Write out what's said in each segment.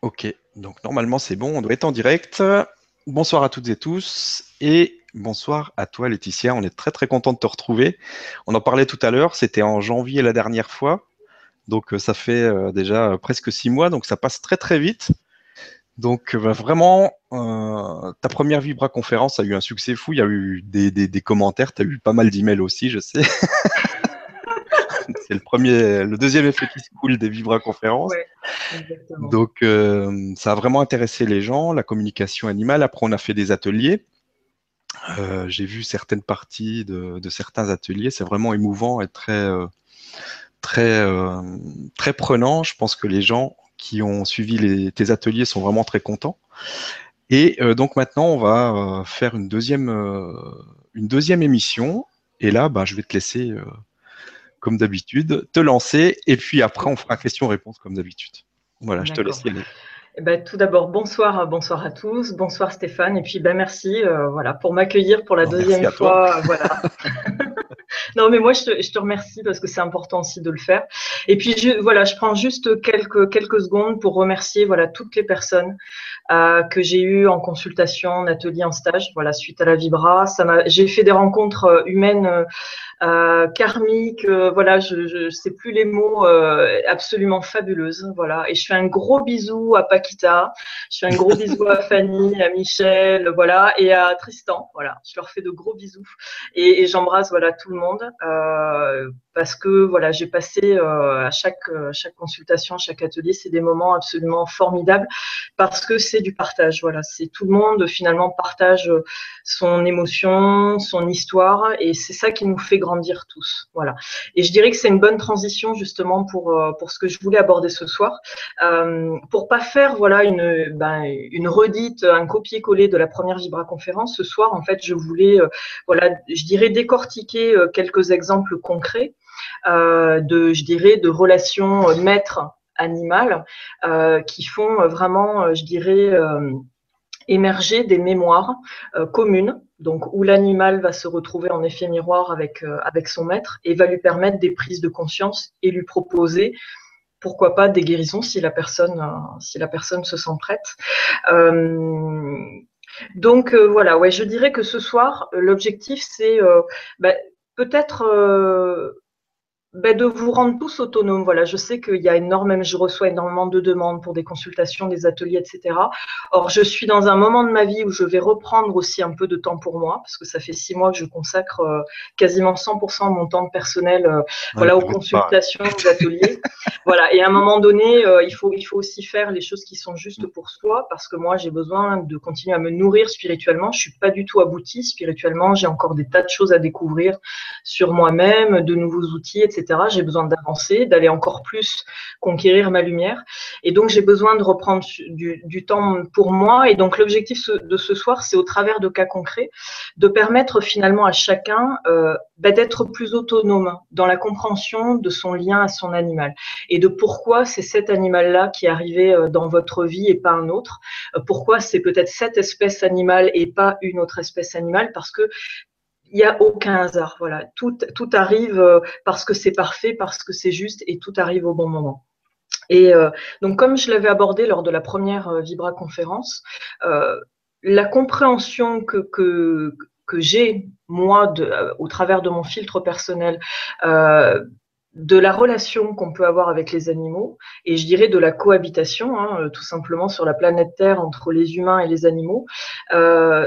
Ok, donc normalement c'est bon, on doit être en direct. Bonsoir à toutes et tous et bonsoir à toi Laetitia, on est très très content de te retrouver. On en parlait tout à l'heure, c'était en janvier la dernière fois, donc euh, ça fait euh, déjà presque six mois, donc ça passe très très vite. Donc euh, vraiment, ta première Vibra conférence a eu un succès fou, il y a eu des, des commentaires, tu as eu pas mal d'emails aussi, je sais. c'est le premier, le deuxième effet qui se coule des Vibra conférences. Donc, euh, ça a vraiment intéressé les gens, la communication animale. Après, on a fait des ateliers. Euh, j'ai vu certaines parties de, certains ateliers. C'est vraiment émouvant et très, euh, très, très prenant. Je pense que les gens qui ont suivi les, tes ateliers sont vraiment très contents. Et donc maintenant, on va faire une deuxième, une deuxième émission. Et là, bah, je vais te laisser comme d'habitude, te lancer, et puis après, on fera question-réponse comme d'habitude. Voilà, je te laisse y aller. Eh ben, tout d'abord, bonsoir, bonsoir à tous, bonsoir Stéphane, et puis ben, merci euh, voilà, pour m'accueillir pour la deuxième fois. Voilà. non, mais moi, je te, je te remercie parce que c'est important aussi de le faire. Et puis, je, voilà, je prends juste quelques, quelques secondes pour remercier voilà, toutes les personnes euh, que j'ai eues en consultation, en atelier, en stage, voilà, suite à la Vibra. J'ai fait des rencontres euh, humaines euh, karmique, euh, voilà, je ne sais plus les mots, absolument fabuleuse, voilà. Et je fais un gros bisou à Je fais un gros bisou à Fanny, à Michel, voilà, et à Tristan, voilà. Je leur fais de gros bisous et, et j'embrasse voilà tout le monde. Euh, parce que voilà, j'ai passé euh, à chaque, euh, chaque consultation, chaque atelier, c'est des moments absolument formidables parce que c'est du partage. Voilà, c'est tout le monde finalement partage son émotion, son histoire et c'est ça qui nous fait grandir tous. Voilà. Et je dirais que c'est une bonne transition justement pour euh, pour ce que je voulais aborder ce soir, euh, pour pas faire voilà une ben, une redite, un copier-coller de la première Vibra conférence. Ce soir, en fait, je voulais voilà, je dirais décortiquer quelques exemples concrets euh, de, je dirais, de relations maître animal euh, qui font vraiment, je dirais, euh, émerger des mémoires communes, donc où l'animal va se retrouver en effet miroir avec, avec son maître et va lui permettre des prises de conscience et lui proposer pourquoi pas des guérisons si la personne, si la personne se sent prête. donc voilà, ouais, je dirais que ce soir, l'objectif c'est bah, peut-être ben, de vous rendre tous autonomes. Voilà, je sais qu'il y a énormément, je reçois énormément de demandes pour des consultations, des ateliers, etc. Or, je suis dans un moment de ma vie où je vais reprendre aussi un peu de temps pour moi, parce que ça fait six mois que je consacre euh, quasiment 100% de mon temps personnel, euh, voilà, aux consultations, aux ateliers. voilà, et à un moment donné, euh, il faut, il faut aussi faire les choses qui sont justes pour soi, parce que moi, j'ai besoin de continuer à me nourrir spirituellement. Je suis pas du tout aboutie spirituellement. J'ai encore des tas de choses à découvrir sur moi-même, de nouveaux outils, etc. J'ai besoin d'avancer, d'aller encore plus conquérir ma lumière. Et donc, j'ai besoin de reprendre du, temps pour moi. Et donc, l'objectif de ce soir, c'est au travers de cas concrets, de permettre finalement à chacun euh, bah, d'être plus autonome dans la compréhension de son lien à son animal et de pourquoi c'est cet animal-là qui est arrivé euh, dans votre vie et pas un autre. Euh, pourquoi c'est peut-être cette espèce animale et pas une autre espèce animale parce que il n'y a aucun hasard. Voilà, tout, tout arrive euh, parce que c'est parfait, parce que c'est juste, et tout arrive au bon moment. Et euh, donc, comme je l'avais abordé lors de la première euh, Vibra conférence, la compréhension que, que, que j'ai moi au travers de mon filtre personnel de la relation qu'on peut avoir avec les animaux et je dirais de la cohabitation, hein, tout simplement sur la planète Terre entre les humains et les animaux,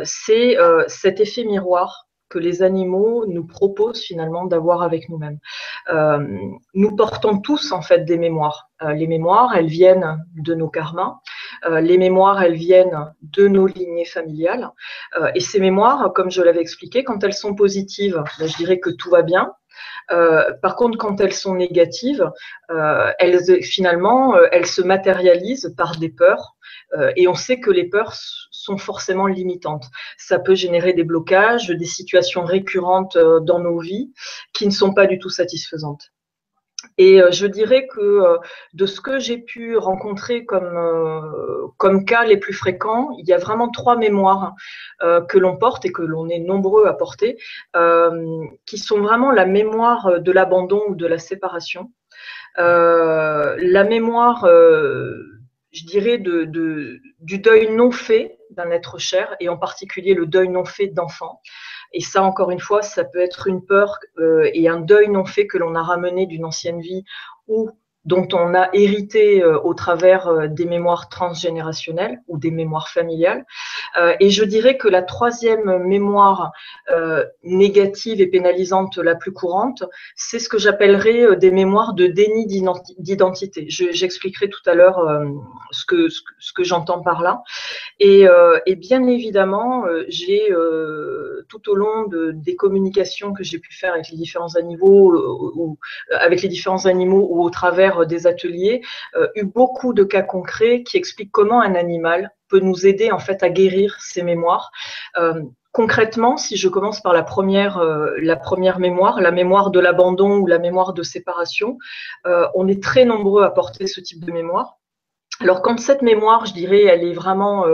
c'est cet effet miroir que les animaux nous proposent finalement d'avoir avec nous-mêmes. Euh, nous portons tous en fait des mémoires. Euh, les mémoires, elles viennent de nos karmas. Euh, les mémoires, elles viennent de nos lignées familiales. et ces mémoires, comme je l'avais expliqué, quand elles sont positives, ben, je dirais que tout va bien. par contre, quand elles sont négatives, elles finalement, elles se matérialisent par des peurs. et on sait que les peurs sont forcément limitantes. Ça peut générer des blocages, des situations récurrentes euh, dans nos vies qui ne sont pas du tout satisfaisantes. Et euh, je dirais que euh, de ce que j'ai pu rencontrer comme, comme cas les plus fréquents, il y a vraiment trois mémoires que l'on porte et que l'on est nombreux à porter, qui sont vraiment la mémoire de l'abandon ou de la séparation, la mémoire je dirais, de, du deuil non fait d'un être cher, et en particulier le deuil non fait d'enfants. Et ça, encore une fois, ça peut être une peur euh, et un deuil non fait que l'on a ramené d'une ancienne vie ou dont on a hérité euh, au travers euh, des mémoires transgénérationnelles ou des mémoires familiales. Euh, et je dirais que la troisième mémoire négative et pénalisante la plus courante, c'est ce que j'appellerais des mémoires de déni d'identité. J'expliquerai tout à l'heure ce que, j'entends par là. Et, bien évidemment, j'ai tout au long de, des communications que j'ai pu faire avec les différents animaux, ou, avec les différents animaux ou au travers euh, des ateliers, euh, eu beaucoup de cas concrets qui expliquent comment un animal peut nous aider en fait à guérir ses mémoires. Euh, concrètement, si je commence par la première, mémoire, la mémoire de l'abandon ou la mémoire de séparation, on est très nombreux à porter ce type de mémoire. Alors quand cette mémoire, je dirais, elle est vraiment,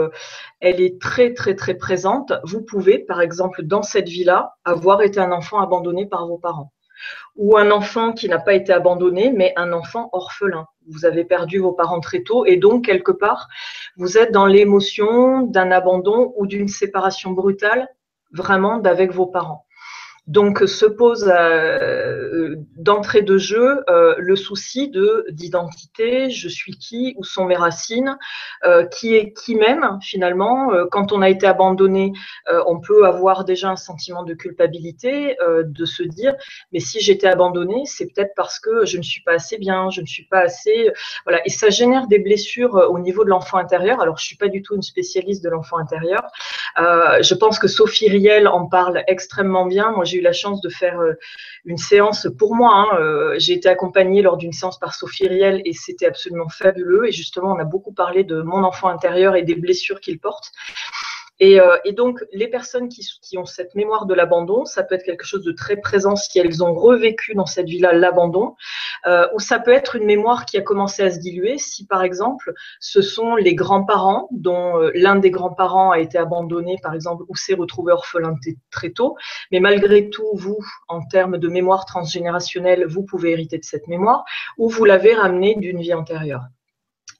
elle est très très très présente. Vous pouvez, par exemple, dans cette vie-là, avoir été un enfant abandonné par vos parents ou un enfant qui n'a pas été abandonné, mais un enfant orphelin. Vous avez perdu vos parents très tôt et donc, quelque part, vous êtes dans l'émotion d'un abandon ou d'une séparation brutale, vraiment, d'avec vos parents. Donc se pose euh, d'entrée de jeu euh, le souci de d'identité, je suis qui, où sont mes racines, euh, qui est qui même finalement. quand on a été abandonné, on peut avoir déjà un sentiment de culpabilité, de se dire mais si j'étais abandonné, c'est peut-être parce que je ne suis pas assez bien, je ne suis pas assez voilà et ça génère des blessures au niveau de l'enfant intérieur. Alors je suis pas du tout une spécialiste de l'enfant intérieur. je pense que Sophie Riel en parle extrêmement bien. Moi j'ai eu la chance de faire euh, une séance pour moi. Hein, euh, j'ai été accompagnée lors d'une séance par Sophie Riel et c'était absolument fabuleux. Et justement, on a beaucoup parlé de mon enfant intérieur et des blessures qu'il porte. Euh, et, donc, les personnes qui, ont cette mémoire de l'abandon, ça peut être quelque chose de très présent si elles ont revécu dans cette vie-là l'abandon, euh, ou ça peut être une mémoire qui a commencé à se diluer si, par exemple, ce sont les grands-parents dont euh, l'un des grands-parents a été abandonné, par exemple, ou s'est retrouvé orphelin très tôt, mais malgré tout, vous, en termes de mémoire transgénérationnelle, vous pouvez hériter de cette mémoire, ou vous l'avez ramené d'une vie antérieure.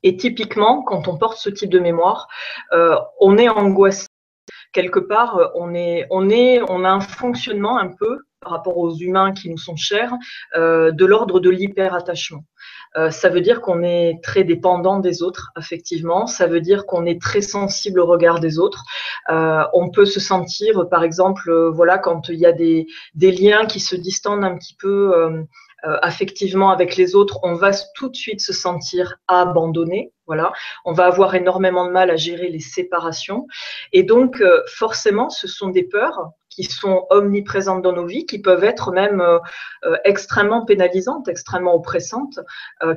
Et typiquement, quand on porte ce type de mémoire, on est angoissé. Quelque part, euh, on, est, a un fonctionnement un peu par rapport aux humains qui nous sont chers, euh, de l'ordre de l'hyperattachement. Euh, ça veut dire qu'on est très dépendant des autres, effectivement. Ça veut dire qu'on est très sensible au regard des autres. On peut se sentir, par exemple, voilà, quand il y a des, des liens qui se distendent un petit peu affectivement avec les autres, on va tout de suite se sentir abandonné. Voilà, on va avoir énormément de mal à gérer les séparations. Et donc, euh, forcément, ce sont des peurs qui sont omniprésentes dans nos vies, qui peuvent être même euh, extrêmement pénalisantes, extrêmement oppressantes,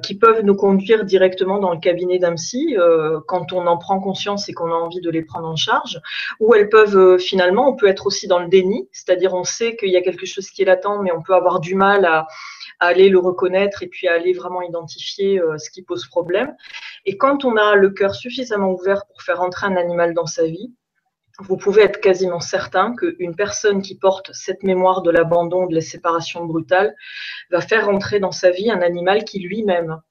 qui peuvent nous conduire directement dans le cabinet d'un quand on en prend conscience et qu'on a envie de les prendre en charge, ou elles peuvent finalement, on peut être aussi dans le déni, c'est-à-dire on sait qu'il y a quelque chose qui est latent, mais on peut avoir du mal à, aller le reconnaître et puis à aller vraiment identifier euh, ce qui pose problème. Et quand on a le cœur suffisamment ouvert pour faire entrer un animal dans sa vie, vous pouvez être quasiment certain qu'une personne qui porte cette mémoire de l'abandon, de la séparation brutale, va faire entrer dans sa vie un animal qui lui-même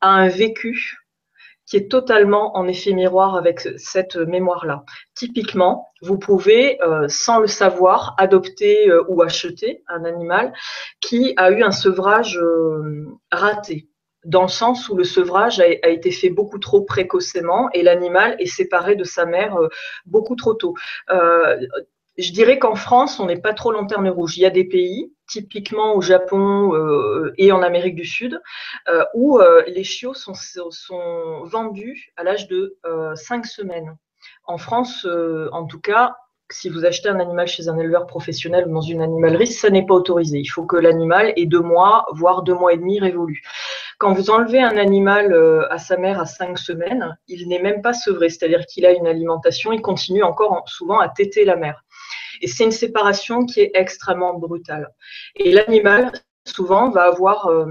a un vécu qui est totalement en effet miroir avec cette mémoire-là. Typiquement, vous pouvez, euh, sans le savoir, adopter euh, ou acheter un animal qui a eu un sevrage euh, raté dans le sens où le sevrage a, été fait beaucoup trop précocement et l'animal est séparé de sa mère beaucoup trop tôt je dirais qu'en France, on n'est pas trop lanterne rouge. Il y a des pays, typiquement au Japon euh, et en Amérique du Sud, euh, où euh, les chiots sont, vendus à l'âge de 5 semaines. En France, en tout cas, si vous achetez un animal chez un éleveur professionnel ou dans une animalerie, ça n'est pas autorisé. Il faut que l'animal ait deux mois, voire deux mois et demi révolu. Quand vous enlevez un animal à sa mère à cinq semaines, il n'est même pas sevré, c'est-à-dire qu'il a une alimentation, il continue encore souvent à téter la mère. Et c'est une séparation qui est extrêmement brutale. Et l'animal, souvent, va avoir, euh,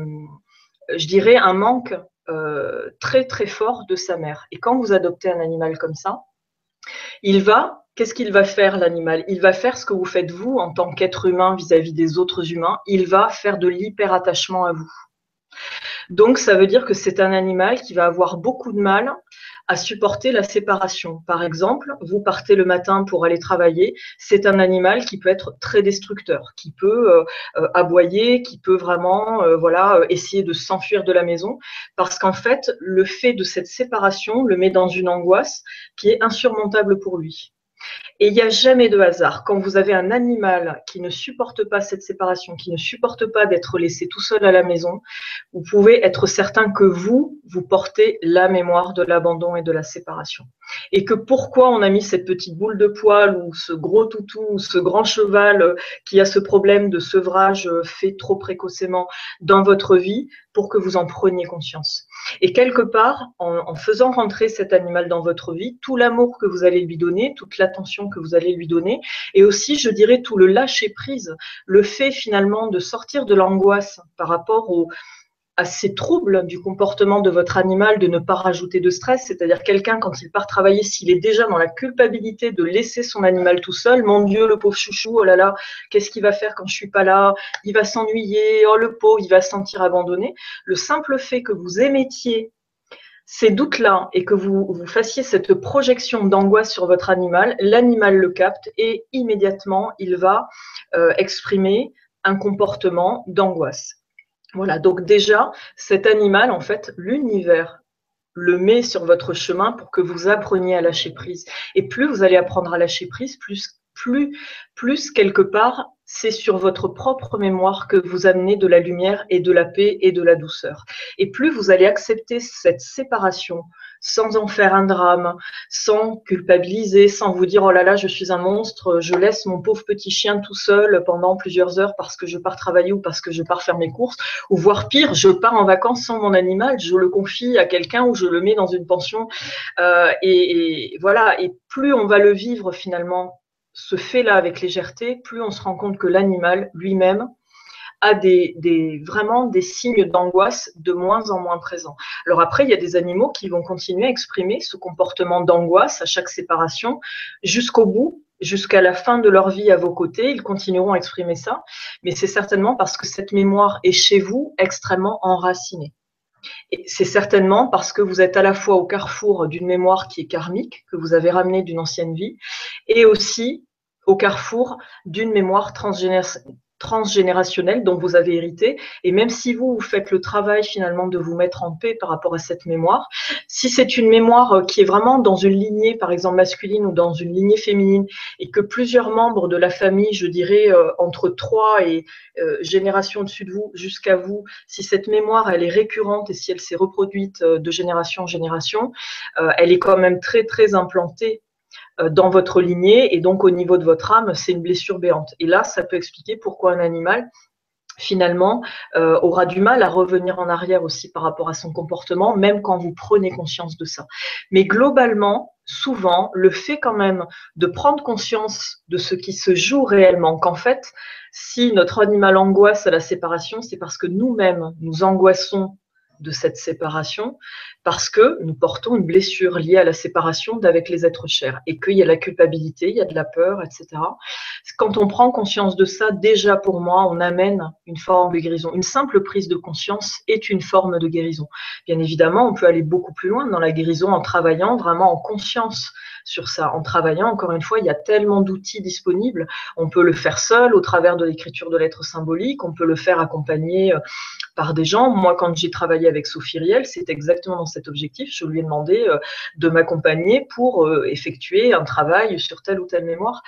je dirais, un manque euh, très très fort de sa mère. Et quand vous adoptez un animal comme ça, il va, qu'est-ce qu'il va faire l'animal? Il va faire ce que vous faites vous en tant qu'être humain vis-à-vis des autres humains. Il va faire de l'hyperattachement à vous. Donc ça veut dire que c'est un animal qui va avoir beaucoup de mal à supporter la séparation. Par exemple, vous partez le matin pour aller travailler, c'est un animal qui peut être très destructeur, qui peut euh, euh, aboyer, qui peut vraiment euh, voilà, essayer de s'enfuir de la maison, parce qu'en fait, le fait de cette séparation le met dans une angoisse qui est insurmontable pour lui. Et il n'y a jamais de hasard. Quand vous avez un animal qui ne supporte pas cette séparation, qui ne supporte pas d'être laissé tout seul à la maison, vous pouvez être certain que vous, vous portez la mémoire de l'abandon et de la séparation. Et que pourquoi on a mis cette petite boule de poil ou ce gros toutou ou ce grand cheval qui a ce problème de sevrage fait trop précocement dans votre vie pour que vous en preniez conscience? Et quelque part, en, faisant rentrer cet animal dans votre vie, tout l'amour que vous allez lui donner, toute l'attention que vous allez lui donner, et aussi, je dirais, tout le lâcher prise, le fait finalement de sortir de l'angoisse par rapport au, à ces troubles du comportement de votre animal de ne pas rajouter de stress, c'est-à-dire quelqu'un quand il part travailler, s'il est déjà dans la culpabilité de laisser son animal tout seul, mon Dieu, le pauvre chouchou, oh là là, qu'est-ce qu'il va faire quand je suis pas là? Il va s'ennuyer, oh le pauvre, il va se sentir abandonné. Le simple fait que vous émettiez ces doutes-là et que vous, vous fassiez cette projection d'angoisse sur votre animal, l'animal le capte et immédiatement, il va euh, exprimer un comportement d'angoisse. Voilà, donc déjà, cet animal, en fait, l'univers le met sur votre chemin pour que vous appreniez à lâcher prise. Et plus vous allez apprendre à lâcher prise, plus, plus, plus quelque part, c'est sur votre propre mémoire que vous amenez de la lumière et de la paix et de la douceur. Et plus vous allez accepter cette séparation sans en faire un drame, sans culpabiliser, sans vous dire oh là là, je suis un monstre, je laisse mon pauvre petit chien tout seul pendant plusieurs heures parce que je pars travailler ou parce que je pars faire mes courses, ou voire pire, je pars en vacances sans mon animal, je le confie à quelqu'un ou je le mets dans une pension. Euh, et, et voilà, et plus on va le vivre finalement ce fait-là avec légèreté, plus on se rend compte que l'animal lui-même a des, vraiment des signes d'angoisse de moins en moins présents. Alors après, il y a des animaux qui vont continuer à exprimer ce comportement d'angoisse à chaque séparation jusqu'au bout, jusqu'à la fin de leur vie à vos côtés. Ils continueront à exprimer ça, mais c'est certainement parce que cette mémoire est chez vous extrêmement enracinée. C'est certainement parce que vous êtes à la fois au carrefour d'une mémoire qui est karmique, que vous avez ramenée d'une ancienne vie, et aussi au carrefour d'une mémoire transgénérationnelle transgénérationnel dont vous avez hérité. Et même si vous, vous faites le travail finalement de vous mettre en paix par rapport à cette mémoire, si c'est une mémoire euh, qui est vraiment dans une lignée, par exemple masculine ou dans une lignée féminine, et que plusieurs membres de la famille, je dirais euh, entre trois et euh, générations au-dessus de vous jusqu'à vous, si cette mémoire elle est récurrente et si elle s'est reproduite de génération en génération, elle est quand même très très implantée dans votre lignée et donc au niveau de votre âme, c'est une blessure béante. Et là, ça peut expliquer pourquoi un animal finalement euh, aura du mal à revenir en arrière aussi par rapport à son comportement, même quand vous prenez conscience de ça. Mais globalement, souvent, le fait quand même de prendre conscience de ce qui se joue réellement, qu'en fait, si notre animal angoisse à la séparation, c'est parce que nous-mêmes, nous angoissons de cette séparation parce que nous portons une blessure liée à la séparation d'avec les êtres chers et qu'il y a la culpabilité, il y a de la peur, etc. Quand on prend conscience de ça, déjà pour moi, on amène une forme de guérison. Une simple prise de conscience est une forme de guérison. Bien évidemment, on peut aller beaucoup plus loin dans la guérison en travaillant vraiment en conscience sur ça, en travaillant. Encore une fois, il y a tellement d'outils disponibles. On peut le faire seul au travers de l'écriture de lettres symboliques, on peut le faire accompagné euh, par des gens. Moi, quand j'ai travaillé avec Sophie Riel, c'est exactement dans cet objectif. Je lui ai demandé euh, de m'accompagner pour euh, effectuer un travail sur telle ou telle mémoire.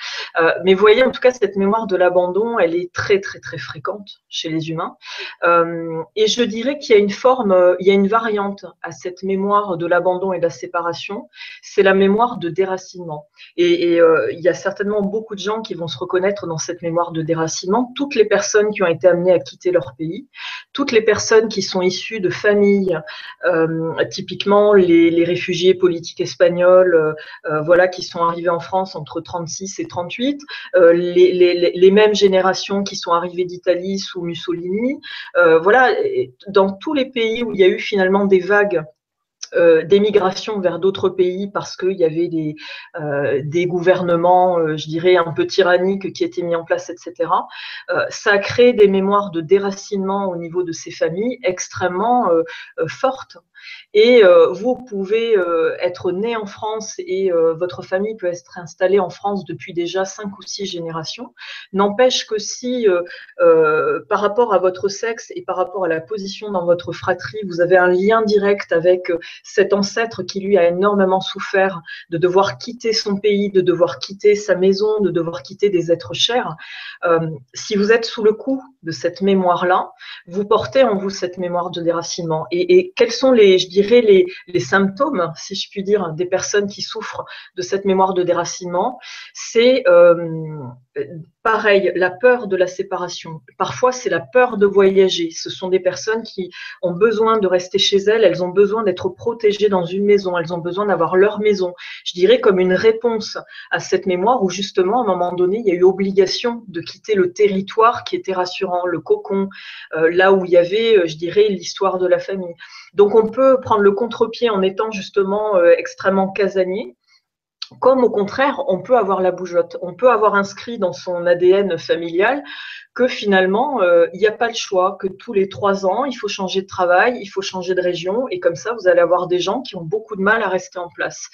Mais voyez, en tout cas, cette mémoire de l'abandon, elle est très, très, très fréquente chez les humains. et je dirais qu'il y a une forme, il y a une variante à cette mémoire de l'abandon et de la séparation. C'est la mémoire de déracinement. Et, et il y a certainement beaucoup de gens qui vont se reconnaître dans cette mémoire de déracinement. Toutes les personnes qui ont été amenées à quitter leur pays, toutes les personnes qui sont issues de familles euh, typiquement les, réfugiés politiques espagnols, euh, euh, voilà, qui sont arrivés en France entre 36 et 38, les, mêmes générations qui sont arrivées d'Italie sous Mussolini, voilà, dans tous les pays où il y a eu finalement des vagues d'émigration vers d'autres pays parce qu'il y avait des, des gouvernements, je dirais, un peu tyranniques qui étaient mis en place, etc. ça a créé des mémoires de déracinement au niveau de ces familles extrêmement fortes Et euh, vous pouvez euh, être né en France et euh, votre famille peut être installée en France depuis déjà cinq ou six générations. N'empêche que si, par rapport à votre sexe et par rapport à la position dans votre fratrie, vous avez un lien direct avec cet ancêtre qui lui a énormément souffert de devoir quitter son pays, de devoir quitter sa maison, de devoir quitter des êtres chers, si vous êtes sous le coup de cette mémoire-là, vous portez en vous cette mémoire de déracinement. Et, quels sont les, je dirais, les, les, symptômes, si je puis dire, des personnes qui souffrent de cette mémoire de déracinement? C'est euh, pareil, la peur de la séparation. Parfois, c'est la peur de voyager. Ce sont des personnes qui ont besoin de rester chez elles, elles ont besoin d'être protégées dans une maison, elles ont besoin d'avoir leur maison. Je dirais comme une réponse à cette mémoire où justement, à un moment donné, il y a eu obligation de quitter le territoire qui était rassurant, le cocon, euh, là où il y avait, euh, je dirais, l'histoire de la famille. Donc, on peut prendre le contre-pied en étant justement euh, extrêmement casanier comme au contraire, on peut avoir la bougeotte, on peut avoir inscrit dans son ADN familial que finalement, euh, il n'y a pas le choix, que tous les trois ans, il faut changer de travail, il faut changer de région, et comme ça, vous allez avoir des gens qui ont beaucoup de mal à rester en place.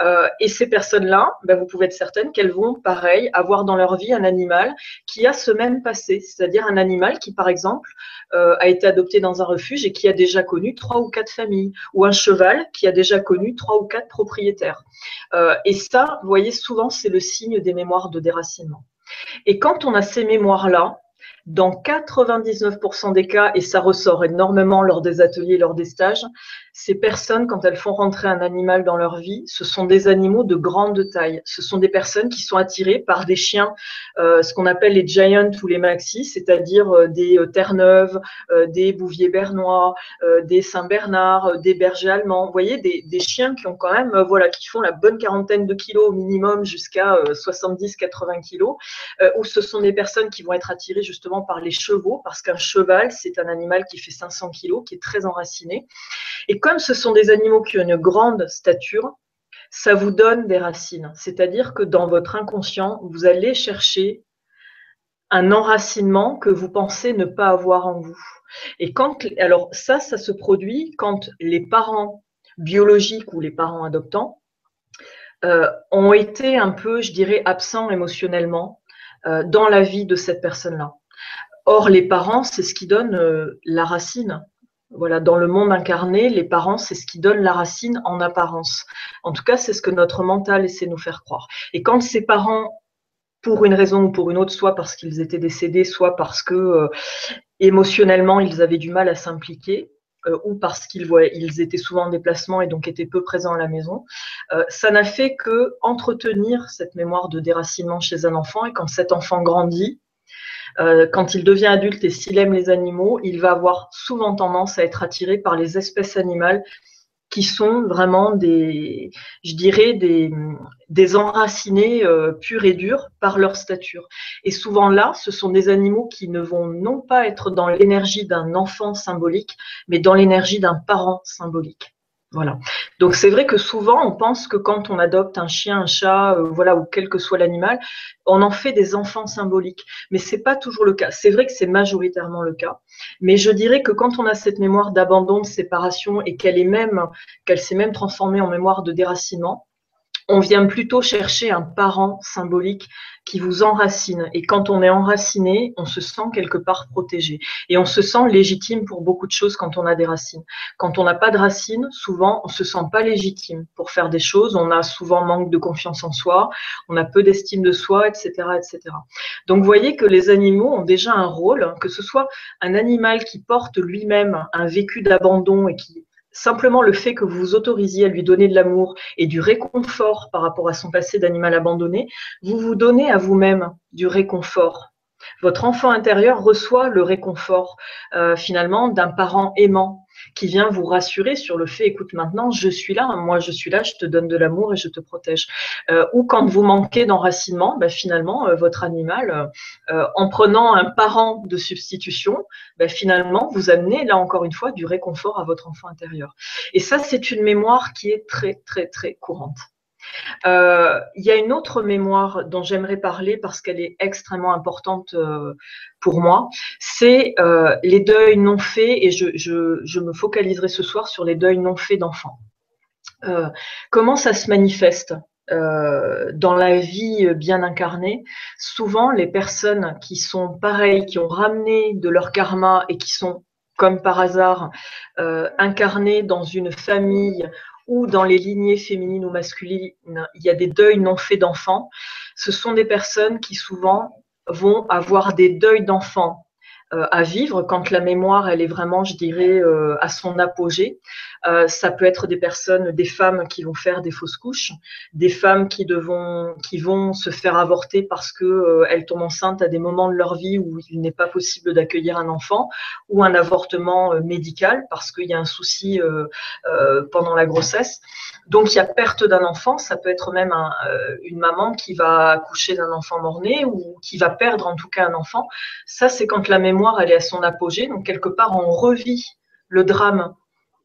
Euh, et ces personnes-là, ben, vous pouvez être certaine qu'elles vont, pareil, avoir dans leur vie un animal qui a ce même passé, c'est-à-dire un animal qui, par exemple, euh, a été adopté dans un refuge et qui a déjà connu trois ou quatre familles, ou un cheval qui a déjà connu trois ou quatre propriétaires. et ça, vous voyez, souvent, c'est le signe des mémoires de déracinement. Et quand on a ces mémoires-là, dans 99% des cas, et ça ressort énormément lors des ateliers, lors des stages, ces personnes, quand elles font rentrer un animal dans leur vie, ce sont des animaux de grande taille. Ce sont des personnes qui sont attirées par des chiens, euh, ce qu'on appelle les giants ou les maxis, c'est-à-dire euh, des euh, terre-neuves, des bouviers bernois, des saint-bernard, des bergers allemands. Vous voyez, des, chiens qui ont quand même, voilà, qui font la bonne quarantaine de kilos au minimum jusqu'à 70-80 kilos, ou ce sont des personnes qui vont être attirées justement par les chevaux, parce qu'un cheval, c'est un animal qui fait 500 kilos, qui est très enraciné. Comme ce sont des animaux qui ont une grande stature, ça vous donne des racines. C'est-à-dire que dans votre inconscient, vous allez chercher un enracinement que vous pensez ne pas avoir en vous. Et quand, alors ça, ça se produit quand les parents biologiques ou les parents adoptants euh, ont été un peu, je dirais, absents émotionnellement euh, dans la vie de cette personne-là. Or, les parents, c'est ce qui donne euh, la racine. Voilà, dans le monde incarné, les parents, c'est ce qui donne la racine en apparence. En tout cas, c'est ce que notre mental essaie de nous faire croire. Et quand ces parents, pour une raison ou pour une autre, soit parce qu'ils étaient décédés, soit parce que euh, émotionnellement, ils avaient du mal à s'impliquer, euh, ou parce qu'ils ils étaient souvent en déplacement et donc étaient peu présents à la maison, euh, ça n'a fait que entretenir cette mémoire de déracinement chez un enfant. Et quand cet enfant grandit, euh, quand il devient adulte et s'il aime les animaux, il va avoir souvent tendance à être attiré par les espèces animales qui sont vraiment des, je dirais, des, enracinés euh, purs et durs par leur stature. Et souvent là, ce sont des animaux qui ne vont non pas être dans l'énergie d'un enfant symbolique, mais dans l'énergie d'un parent symbolique. Voilà. Donc c'est vrai que souvent on pense que quand on adopte un chien, un chat, euh, voilà, ou quel que soit l'animal, on en fait des enfants symboliques. Mais c'est pas toujours le cas. C'est vrai que c'est majoritairement le cas. Mais je dirais que quand on a cette mémoire d'abandon, de séparation et qu'elle est même, qu'elle s'est même transformée en mémoire de déracinement, on vient plutôt chercher un parent symbolique qui vous enracine. Et quand on est enraciné, on se sent quelque part protégé. Et on se sent légitime pour beaucoup de choses quand on a des racines. Quand on n'a pas de racines, souvent, on se sent pas légitime pour faire des choses. On a souvent manque de confiance en soi, on a peu d'estime de soi, etc., etc. Donc, vous voyez que les animaux ont déjà un rôle, que ce soit un animal qui porte lui-même un vécu d'abandon et qui simplement le fait que vous vous autorisiez à lui donner de l'amour et du réconfort par rapport à son passé d'animal abandonné, vous vous donnez à vous-même du réconfort. Votre enfant intérieur reçoit le réconfort euh, finalement d'un parent aimant qui vient vous rassurer sur le fait, écoute, maintenant, je suis là, moi, je suis là, je te donne de l'amour et je te protège. Euh, ou quand vous manquez d'enracinement, bah, finalement, euh, votre animal, en prenant un parent de substitution, bah, finalement, vous amenez, là encore une fois, du réconfort à votre enfant intérieur. Et ça, c'est une mémoire qui est très, très, très courante. Euh, il y a une autre mémoire dont j'aimerais parler parce qu'elle est extrêmement importante euh, pour moi, c'est euh, les deuils non faits et je, me focaliserai ce soir sur les deuils non faits d'enfants. comment ça se manifeste dans la vie bien incarnée, souvent les personnes qui sont pareilles, qui ont ramené de leur karma et qui sont comme par hasard incarnées dans une famille ou dans les lignées féminines ou masculines, il y a des deuils non faits d'enfants, ce sont des personnes qui souvent vont avoir des deuils d'enfants euh, à vivre quand la mémoire elle est vraiment je dirais euh, à son apogée euh, ça peut être des personnes des femmes qui vont faire des fausses couches des femmes qui devont qui vont se faire avorter parce que elles tombent enceintes à des moments de leur vie où il n'est pas possible d'accueillir un enfant ou un avortement médical parce qu'il y a un souci pendant la grossesse donc il y a perte d'un enfant ça peut être même un, une maman qui va accoucher d'un enfant mort-né ou qui va perdre en tout cas un enfant ça c'est quand la mémoire elle est à son apogée. Donc, quelque part, on revit le drame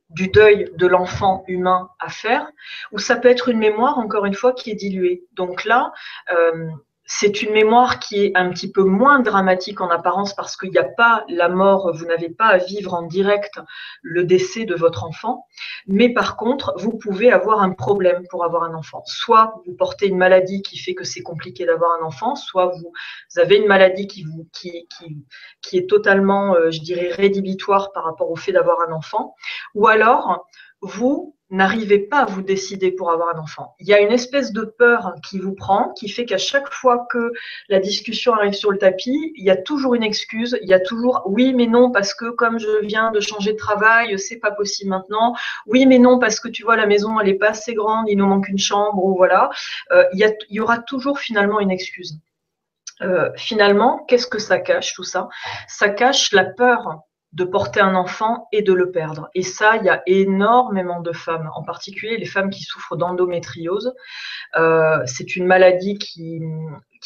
du deuil de l'enfant humain à faire, ou ça peut être une mémoire, encore une fois, qui est diluée. Donc là, euh, c'est une mémoire qui est un petit peu moins dramatique en apparence parce qu'il n'y a pas la mort, vous n'avez pas à vivre en direct le décès de votre enfant, mais par contre, vous pouvez avoir un problème pour avoir un enfant. Soit vous portez une maladie qui fait que c'est compliqué d'avoir un enfant, soit vous avez une maladie qui, vous, qui, qui, qui est totalement, euh, je dirais, rédhibitoire par rapport au fait d'avoir un enfant, ou alors vous n'arrivez pas à vous décider pour avoir un enfant. Il y a une espèce de peur qui vous prend, qui fait qu'à chaque fois que la discussion arrive sur le tapis, il y a toujours une excuse, il y a toujours oui mais non parce que comme je viens de changer de travail, c'est pas possible maintenant. Oui mais non parce que tu vois la maison elle est pas assez grande, il nous manque une chambre ou voilà. Euh, il, y aura toujours finalement une excuse. Euh, finalement, qu'est-ce que ça cache tout ça? Ça cache la peur de porter un enfant et de le perdre. Et ça, il y a énormément de femmes, en particulier les femmes qui souffrent d'endométriose. Euh, c'est une maladie qui,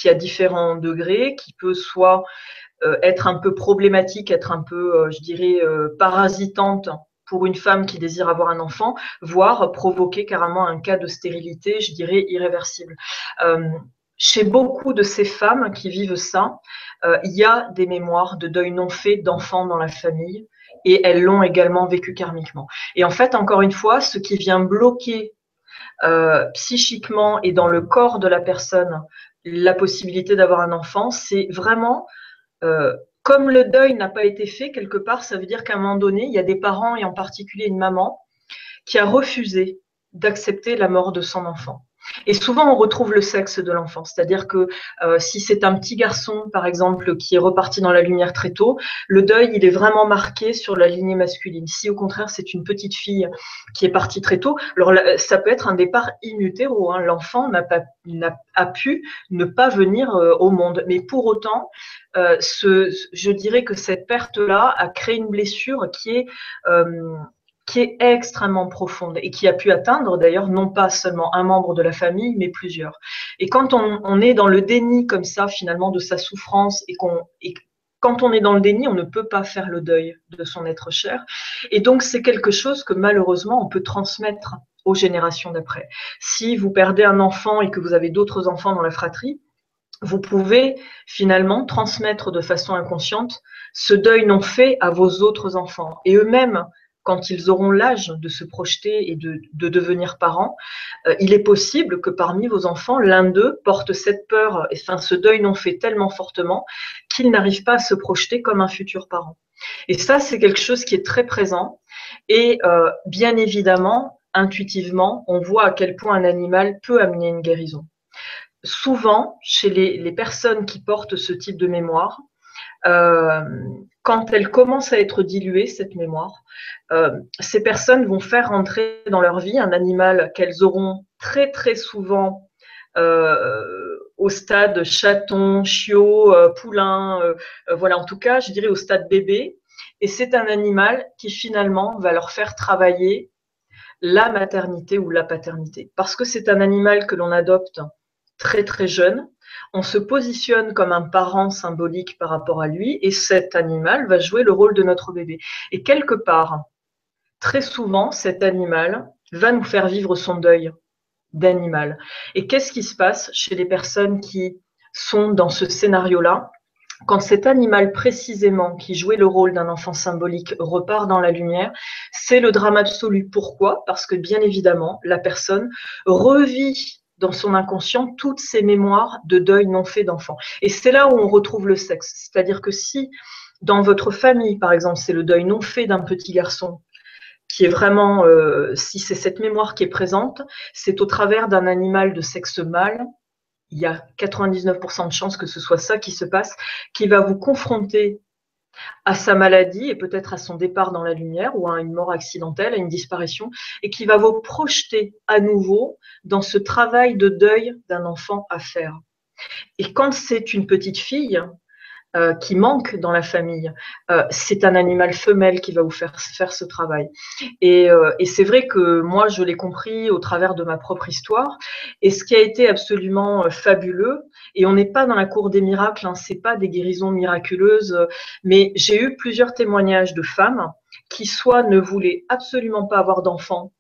a différents degrés, qui peut soit euh, être un peu problématique, être un peu, euh, je dirais, parasitante pour une femme qui désire avoir un enfant, voire provoquer carrément un cas de stérilité, je dirais, irréversible chez beaucoup de ces femmes qui vivent ça, il y a des mémoires de deuil non fait d'enfants dans la famille et elles l'ont également vécu karmiquement. Et en fait, encore une fois, ce qui vient bloquer euh, psychiquement et dans le corps de la personne la possibilité d'avoir un enfant, c'est vraiment euh, comme le deuil n'a pas été fait quelque part, ça veut dire qu'à un moment donné, il y a des parents et en particulier une maman qui a refusé d'accepter la mort de son enfant. Et souvent, on retrouve le sexe de l'enfant. C'est-à-dire que euh, si c'est un petit garçon, par exemple, qui est reparti dans la lumière très tôt, le deuil, il est vraiment marqué sur la lignée masculine. Si au contraire, c'est une petite fille qui est partie très tôt, alors ça peut être un départ in. Hein. L'enfant n'a pas a pu ne pas venir euh, au monde. Mais pour autant, euh, ce, je dirais que cette perte-là a créé une blessure qui est qui est extrêmement profonde et qui a pu atteindre d'ailleurs non pas seulement un membre de la famille, mais plusieurs. Et quand on, est dans le déni comme ça finalement de sa souffrance et quand on est dans le déni, on ne peut pas faire le deuil de son être cher. Et donc, c'est quelque chose que malheureusement, on peut transmettre aux générations d'après. Si vous perdez un enfant et que vous avez d'autres enfants dans la fratrie, vous pouvez finalement transmettre de façon inconsciente ce deuil non fait à vos autres enfants. Et eux-mêmes quand ils auront l'âge de se projeter et de, devenir parents, euh, il est possible que parmi vos enfants, l'un d'eux porte cette peur, et enfin ce deuil non fait tellement fortement qu'il n'arrive pas à se projeter comme un futur parent. Et ça, c'est quelque chose qui est très présent. Et euh, bien évidemment, intuitivement, on voit à quel point un animal peut amener une guérison. Souvent, chez les personnes qui portent ce type de mémoire, euh, quand elle commence à être diluée, cette mémoire, euh, ces personnes vont faire entrer dans leur vie un animal qu'elles auront très très souvent euh, au stade chaton, chiot, poulain, voilà, en tout cas, je dirais au stade bébé. Et c'est un animal qui finalement va leur faire travailler la maternité ou la paternité. Parce que c'est un animal que l'on adopte très très jeune, on se positionne comme un parent symbolique par rapport à lui et cet animal va jouer le rôle de notre bébé. Et quelque part, très souvent, cet animal va nous faire vivre son deuil d'animal. Et qu'est-ce qui se passe chez les personnes qui sont dans ce scénario-là? Quand cet animal précisément qui jouait le rôle d'un enfant symbolique repart dans la lumière, c'est le drame absolu. Pourquoi? Parce que bien évidemment, la personne revit dans son inconscient toutes ses mémoires de deuil non fait d'enfant. Et c'est là où on retrouve le sexe. C'est-à-dire que si dans votre famille, par exemple, c'est le deuil non fait d'un petit garçon, qui est vraiment, euh, si c'est cette mémoire qui est présente, c'est au travers d'un animal de sexe mâle, il y a 99% de chances que ce soit ça qui se passe, qui va vous confronter à sa maladie et peut-être à son départ dans la lumière ou à une mort accidentelle, à une disparition, et qui va vous projeter à nouveau dans ce travail de deuil d'un enfant à faire. Et quand c'est une petite fille, euh, qui manque dans la famille. Euh, c'est un animal femelle qui va vous faire faire ce travail. Et, euh, et c'est vrai que moi, je l'ai compris au travers de ma propre histoire. Et ce qui a été absolument fabuleux, et on n'est pas dans la cour des miracles, hein, c'est pas des guérisons miraculeuses, mais j'ai eu plusieurs témoignages de femmes qui soit ne voulaient absolument pas avoir d'enfants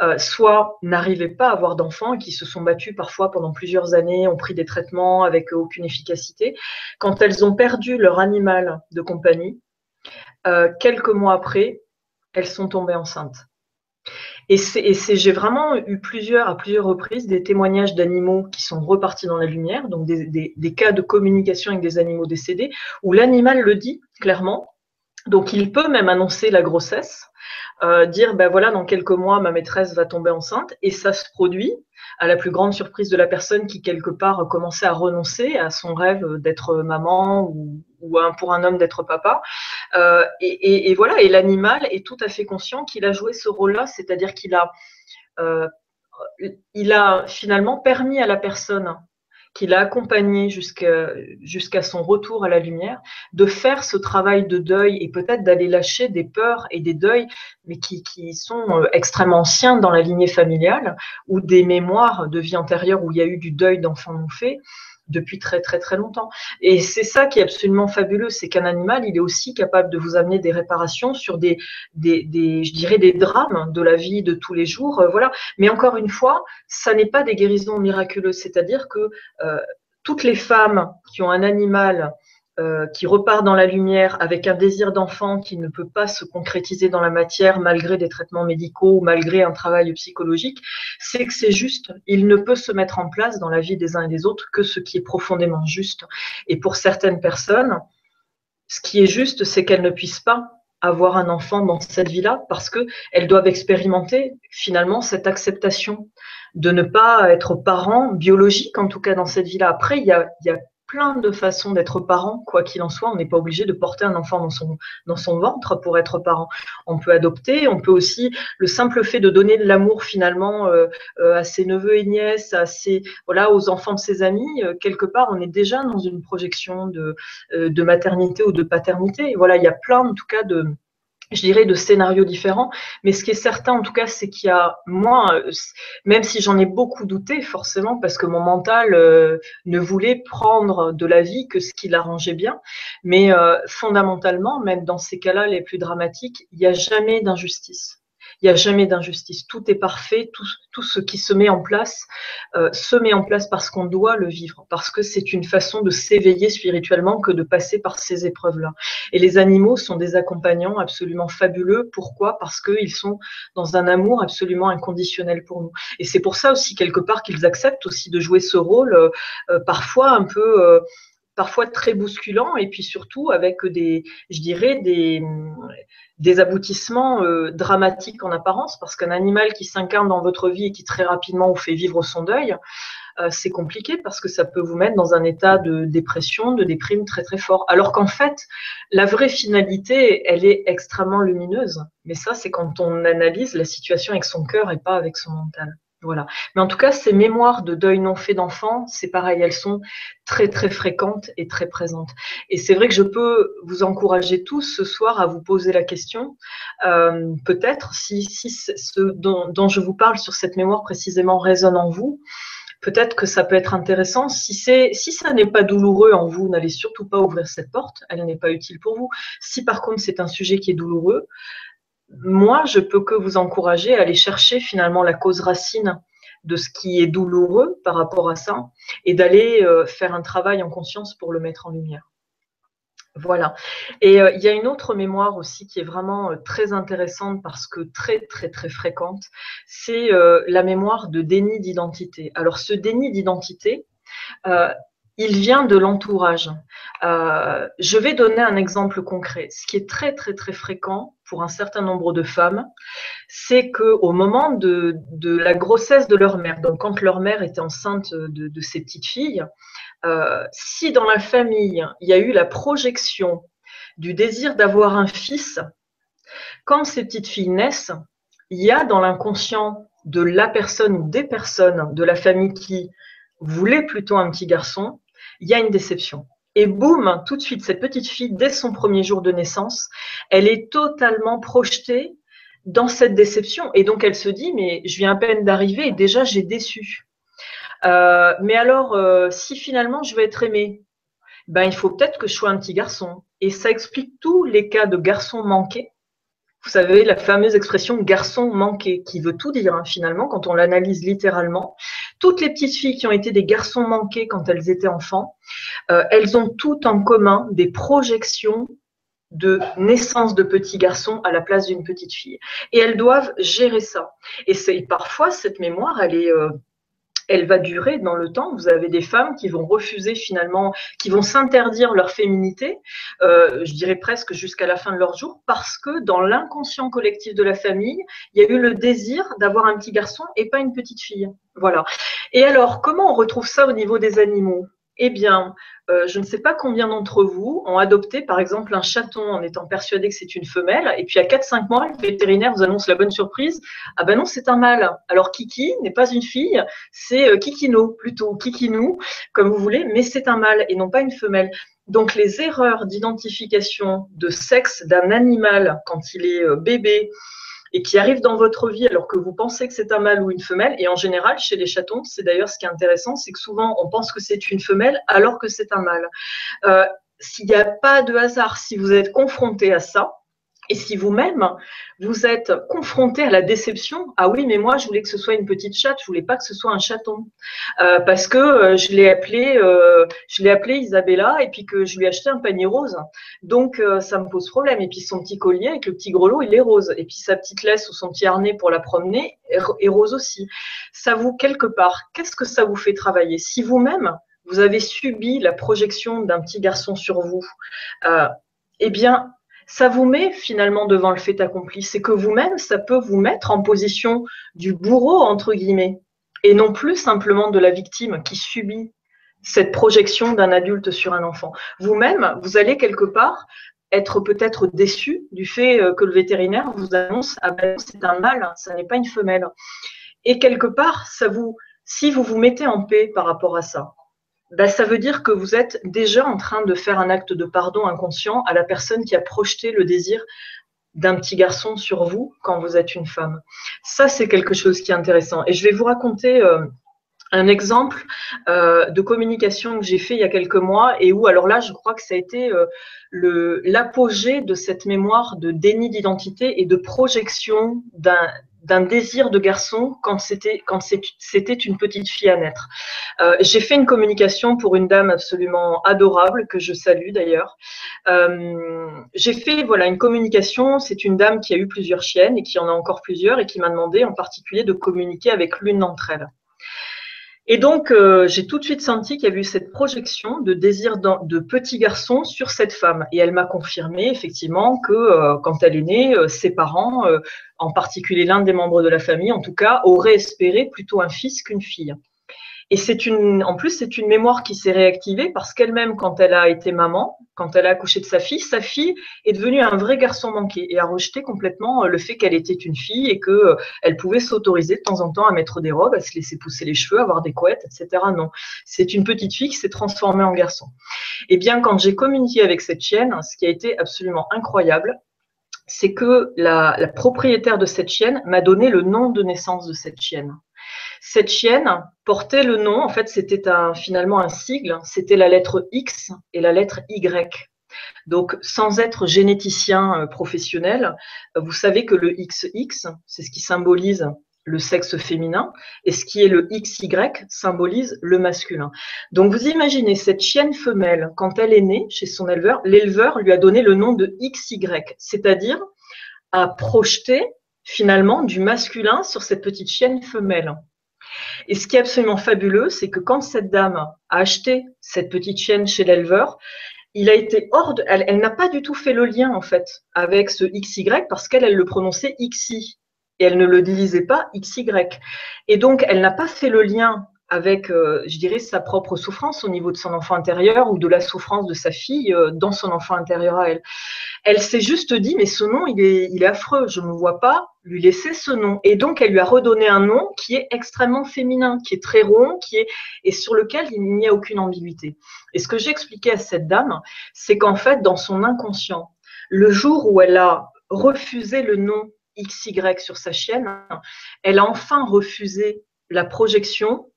euh, soit n'arrivaient pas à avoir d'enfants et qui se sont battues parfois pendant plusieurs années, ont pris des traitements avec aucune efficacité. Quand elles ont perdu leur animal de compagnie, euh, quelques mois après, elles sont tombées enceintes. Et, j'ai vraiment eu plusieurs, à plusieurs reprises des témoignages d'animaux qui sont repartis dans la lumière, donc des, cas de communication avec des animaux décédés, où l'animal le dit clairement. Donc il peut même annoncer la grossesse, euh, dire ben voilà, dans quelques mois, ma maîtresse va tomber enceinte, et ça se produit à la plus grande surprise de la personne qui, quelque part, commençait à renoncer à son rêve d'être maman ou, pour un homme d'être papa. Euh, et, voilà, et l'animal est tout à fait conscient qu'il a joué ce rôle-là, c'est-à-dire qu'il a, euh, il a finalement permis à la personne qui l'a accompagné jusqu'à son retour à la lumière, de faire ce travail de deuil et peut-être d'aller lâcher des peurs et des deuils, mais qui, qui sont euh, extrêmement anciens dans la lignée familiale, ou des mémoires de vie antérieure où il y a eu du deuil d'enfants non faits depuis très très très longtemps. Et c'est ça qui est absolument fabuleux, c'est qu'un animal, il est aussi capable de vous amener des réparations sur des, des, je dirais, des drames de la vie de tous les jours, euh, voilà. Mais encore une fois, ça n'est pas des guérisons miraculeuses, c'est-à-dire que euh, toutes les femmes qui ont un animal euh, qui repart dans la lumière avec un désir d'enfant qui ne peut pas se concrétiser dans la matière malgré des traitements médicaux ou malgré un travail psychologique, c'est que c'est juste. Il ne peut se mettre en place dans la vie des uns et des autres que ce qui est profondément juste. Et pour certaines personnes, ce qui est juste, c'est qu'elles ne puissent pas avoir un enfant dans cette vie-là parce qu'elles doivent expérimenter finalement cette acceptation de ne pas être parent biologique, en tout cas dans cette vie-là. Après, il y a, il y a plein de façons d'être parent, quoi qu'il en soit. On n'est pas obligé de porter un enfant dans son, ventre pour être parent. On peut adopter, on peut aussi, le simple fait de donner de l'amour finalement euh, euh, à ses neveux et nièces, à ses, voilà, aux enfants de ses amis, euh, quelque part, on est déjà dans une projection de, de maternité ou de paternité. Et voilà, il y a plein en tout cas de, je dirais, de scénarios différents. Mais ce qui est certain, en tout cas, c'est qu'il y a, moi, euh, même si j'en ai beaucoup douté, forcément, parce que mon mental euh, ne voulait prendre de la vie que ce qui l'arrangeait bien. Mais euh, fondamentalement, même dans ces cas-là les plus dramatiques, il n'y a jamais d'injustice. Il n'y a jamais d'injustice. Tout est parfait. Tout, ce qui se met en place euh, se met en place parce qu'on doit le vivre, parce que c'est une façon de s'éveiller spirituellement que de passer par ces épreuves-là. Et les animaux sont des accompagnants absolument fabuleux. Pourquoi? Parce qu'ils sont dans un amour absolument inconditionnel pour nous. Et c'est pour ça aussi quelque part qu'ils acceptent aussi de jouer ce rôle euh, euh, parfois un peu euh, parfois très bousculant et puis surtout avec des, je dirais, des, des aboutissements euh, dramatiques en apparence, parce qu'un animal qui s'incarne dans votre vie et qui très rapidement vous fait vivre son deuil, euh, c'est compliqué parce que ça peut vous mettre dans un état de dépression, de déprime très très fort. Alors qu'en fait, la vraie finalité, elle est extrêmement lumineuse. Mais ça, c'est quand on analyse la situation avec son cœur et pas avec son mental. Voilà. Mais en tout cas, ces mémoires de deuil non fait d'enfant, c'est pareil, elles sont très très fréquentes et très présentes. Et c'est vrai que je peux vous encourager tous ce soir à vous poser la question, euh, peut-être si, ce dont, je vous parle sur cette mémoire précisément résonne en vous, peut-être que ça peut être intéressant. Si si ça n'est pas douloureux en vous, n'allez surtout pas ouvrir cette porte, elle n'est pas utile pour vous. Si par contre c'est un sujet qui est douloureux, moi, je peux que vous encourager à aller chercher finalement la cause racine de ce qui est douloureux par rapport à ça et d'aller faire un travail en conscience pour le mettre en lumière. Voilà. Et il y a une autre mémoire aussi qui est vraiment très intéressante parce que très, très, très fréquente, c'est la mémoire de déni d'identité. Alors, ce déni d'identité, il vient de l'entourage. Euh, je vais donner un exemple concret. Ce qui est très très très fréquent pour un certain nombre de femmes, c'est qu'au moment de, la grossesse de leur mère, donc quand leur mère était enceinte de, de ses petites filles, euh, si dans la famille il y a eu la projection du désir d'avoir un fils, quand ces petites filles naissent, il y a dans l'inconscient de la personne ou des personnes de la famille qui voulait plutôt un petit garçon, il y a une déception. Et boum, tout de suite, cette petite fille, dès son premier jour de naissance, elle est totalement projetée dans cette déception. Et donc, elle se dit, mais je viens à peine d'arriver et déjà, j'ai déçu. Euh, mais alors, euh, si finalement, je veux être aimée, ben, il faut peut-être que je sois un petit garçon. Et ça explique tous les cas de garçons manqués vous savez, la fameuse expression garçon manqué, qui veut tout dire hein, finalement quand on l'analyse littéralement. Toutes les petites filles qui ont été des garçons manqués quand elles étaient enfants, euh, elles ont toutes en commun des projections de naissance de petits garçons à la place d'une petite fille. Et elles doivent gérer ça. Et c'est parfois cette mémoire, elle est euh, elle va durer dans le temps. Vous avez des femmes qui vont refuser finalement, qui vont s'interdire leur féminité, euh, je dirais presque jusqu'à la fin de leur jour, parce que dans l'inconscient collectif de la famille, il y a eu le désir d'avoir un petit garçon et pas une petite fille. Voilà. Et alors, comment on retrouve ça au niveau des animaux? Eh bien, euh, je ne sais pas combien d'entre vous ont adopté, par exemple, un chaton en étant persuadé que c'est une femelle, et puis à 4-5 mois, le vétérinaire vous annonce la bonne surprise. Ah ben non, c'est un mâle. Alors Kiki n'est pas une fille, c'est euh, Kikino, plutôt Kikinou, comme vous voulez, mais c'est un mâle et non pas une femelle. Donc les erreurs d'identification de sexe d'un animal quand il est euh, bébé, et qui arrive dans votre vie alors que vous pensez que c'est un mâle ou une femelle. Et en général, chez les chatons, c'est d'ailleurs ce qui est intéressant, c'est que souvent on pense que c'est une femelle alors que c'est un mâle. Euh, s'il n'y a pas de hasard, si vous êtes confronté à ça, et si vous-même, vous êtes confronté à la déception, ah oui, mais moi, je voulais que ce soit une petite chatte, je voulais pas que ce soit un chaton, euh, parce que euh, je l'ai appelé, euh, je l'ai appelé Isabella, et puis que je lui ai acheté un panier rose, donc ça me pose problème. Et puis son petit collier avec le petit grelot, il est rose, et puis sa petite laisse ou son petit harnais pour la promener est rose aussi. Ça vous quelque part, qu'est-ce que ça vous fait travailler? Si vous-même vous avez subi la projection d'un petit garçon sur vous, eh bien, ça vous met finalement devant le fait accompli. C'est que vous-même, ça peut vous mettre en position du bourreau, entre guillemets, et non plus simplement de la victime qui subit cette projection d'un adulte sur un enfant. Vous-même, vous allez quelque part être peut-être déçu du fait euh, que le vétérinaire vous annonce ah ben c'est un mâle, ça n'est pas une femelle. Et quelque part, ça vous, si vous vous mettez en paix par rapport à ça, ben, ça veut dire que vous êtes déjà en train de faire un acte de pardon inconscient à la personne qui a projeté le désir d'un petit garçon sur vous quand vous êtes une femme. Ça, c'est quelque chose qui est intéressant. Et je vais vous raconter euh, un exemple euh, de communication que j'ai fait il y a quelques mois et où, alors là, je crois que ça a été euh, l'apogée de cette mémoire de déni d'identité et de projection d'un désir de garçon quand c'était quand c'était une petite fille à naître. Euh, j'ai fait une communication pour une dame absolument adorable que je salue d'ailleurs. Euh, j'ai fait voilà une communication. C'est une dame qui a eu plusieurs chiennes et qui en a encore plusieurs et qui m'a demandé en particulier de communiquer avec l'une d'entre elles. Et donc, euh, j'ai tout de suite senti qu'il y avait eu cette projection de désir de petit garçon sur cette femme. Et elle m'a confirmé effectivement que euh, quand elle est née, euh, ses parents, en particulier l'un des membres de la famille en tout cas, auraient espéré plutôt un fils qu'une fille. Et en plus, c'est une mémoire qui s'est réactivée parce qu'elle-même, quand elle a été maman, quand elle a accouché de sa fille, sa fille est devenue un vrai garçon manqué et a rejeté complètement euh, le fait qu'elle était une fille et qu'elle euh, pouvait s'autoriser de temps en temps à mettre des robes, à se laisser pousser les cheveux, avoir des couettes, etc. Non, c'est une petite fille qui s'est transformée en garçon. Et bien, quand j'ai communiqué avec cette chienne, ce qui a été absolument incroyable, c'est que la propriétaire de cette chienne m'a donné le nom de naissance de cette chienne. Cette chienne portait le nom, en fait, c'était finalement un sigle, c'était la lettre X et la lettre Y. Donc, sans être généticien euh, professionnel, vous savez que le XX, c'est ce qui symbolise le sexe féminin, et ce qui est le XY symbolise le masculin. Donc vous imaginez cette chienne femelle, quand elle est née chez son éleveur, l'éleveur lui a donné le nom de XY, c'est-à-dire a projeté finalement du masculin sur cette petite chienne femelle. Et ce qui est absolument fabuleux, c'est que quand cette dame a acheté cette petite chienne chez l'éleveur, il a été hors de, elle, n'a pas du tout fait le lien en fait avec ce XY parce qu'elle elle le prononçait XY et elle ne le disait pas XY. Et donc elle n'a pas fait le lien avec, euh, je dirais, sa propre souffrance au niveau de son enfant intérieur ou de la souffrance de sa fille euh, dans son enfant intérieur à elle. Elle s'est juste dit, mais ce nom, il est, affreux, je ne me vois pas lui laisser ce nom. Et donc, elle lui a redonné un nom qui est extrêmement féminin, qui est très rond, qui est, et sur lequel il n'y a aucune ambiguïté. Et ce que j'ai expliqué à cette dame, c'est qu'en fait, dans son inconscient, le jour où elle a refusé le nom XY sur sa chienne, elle a enfin refusé la projection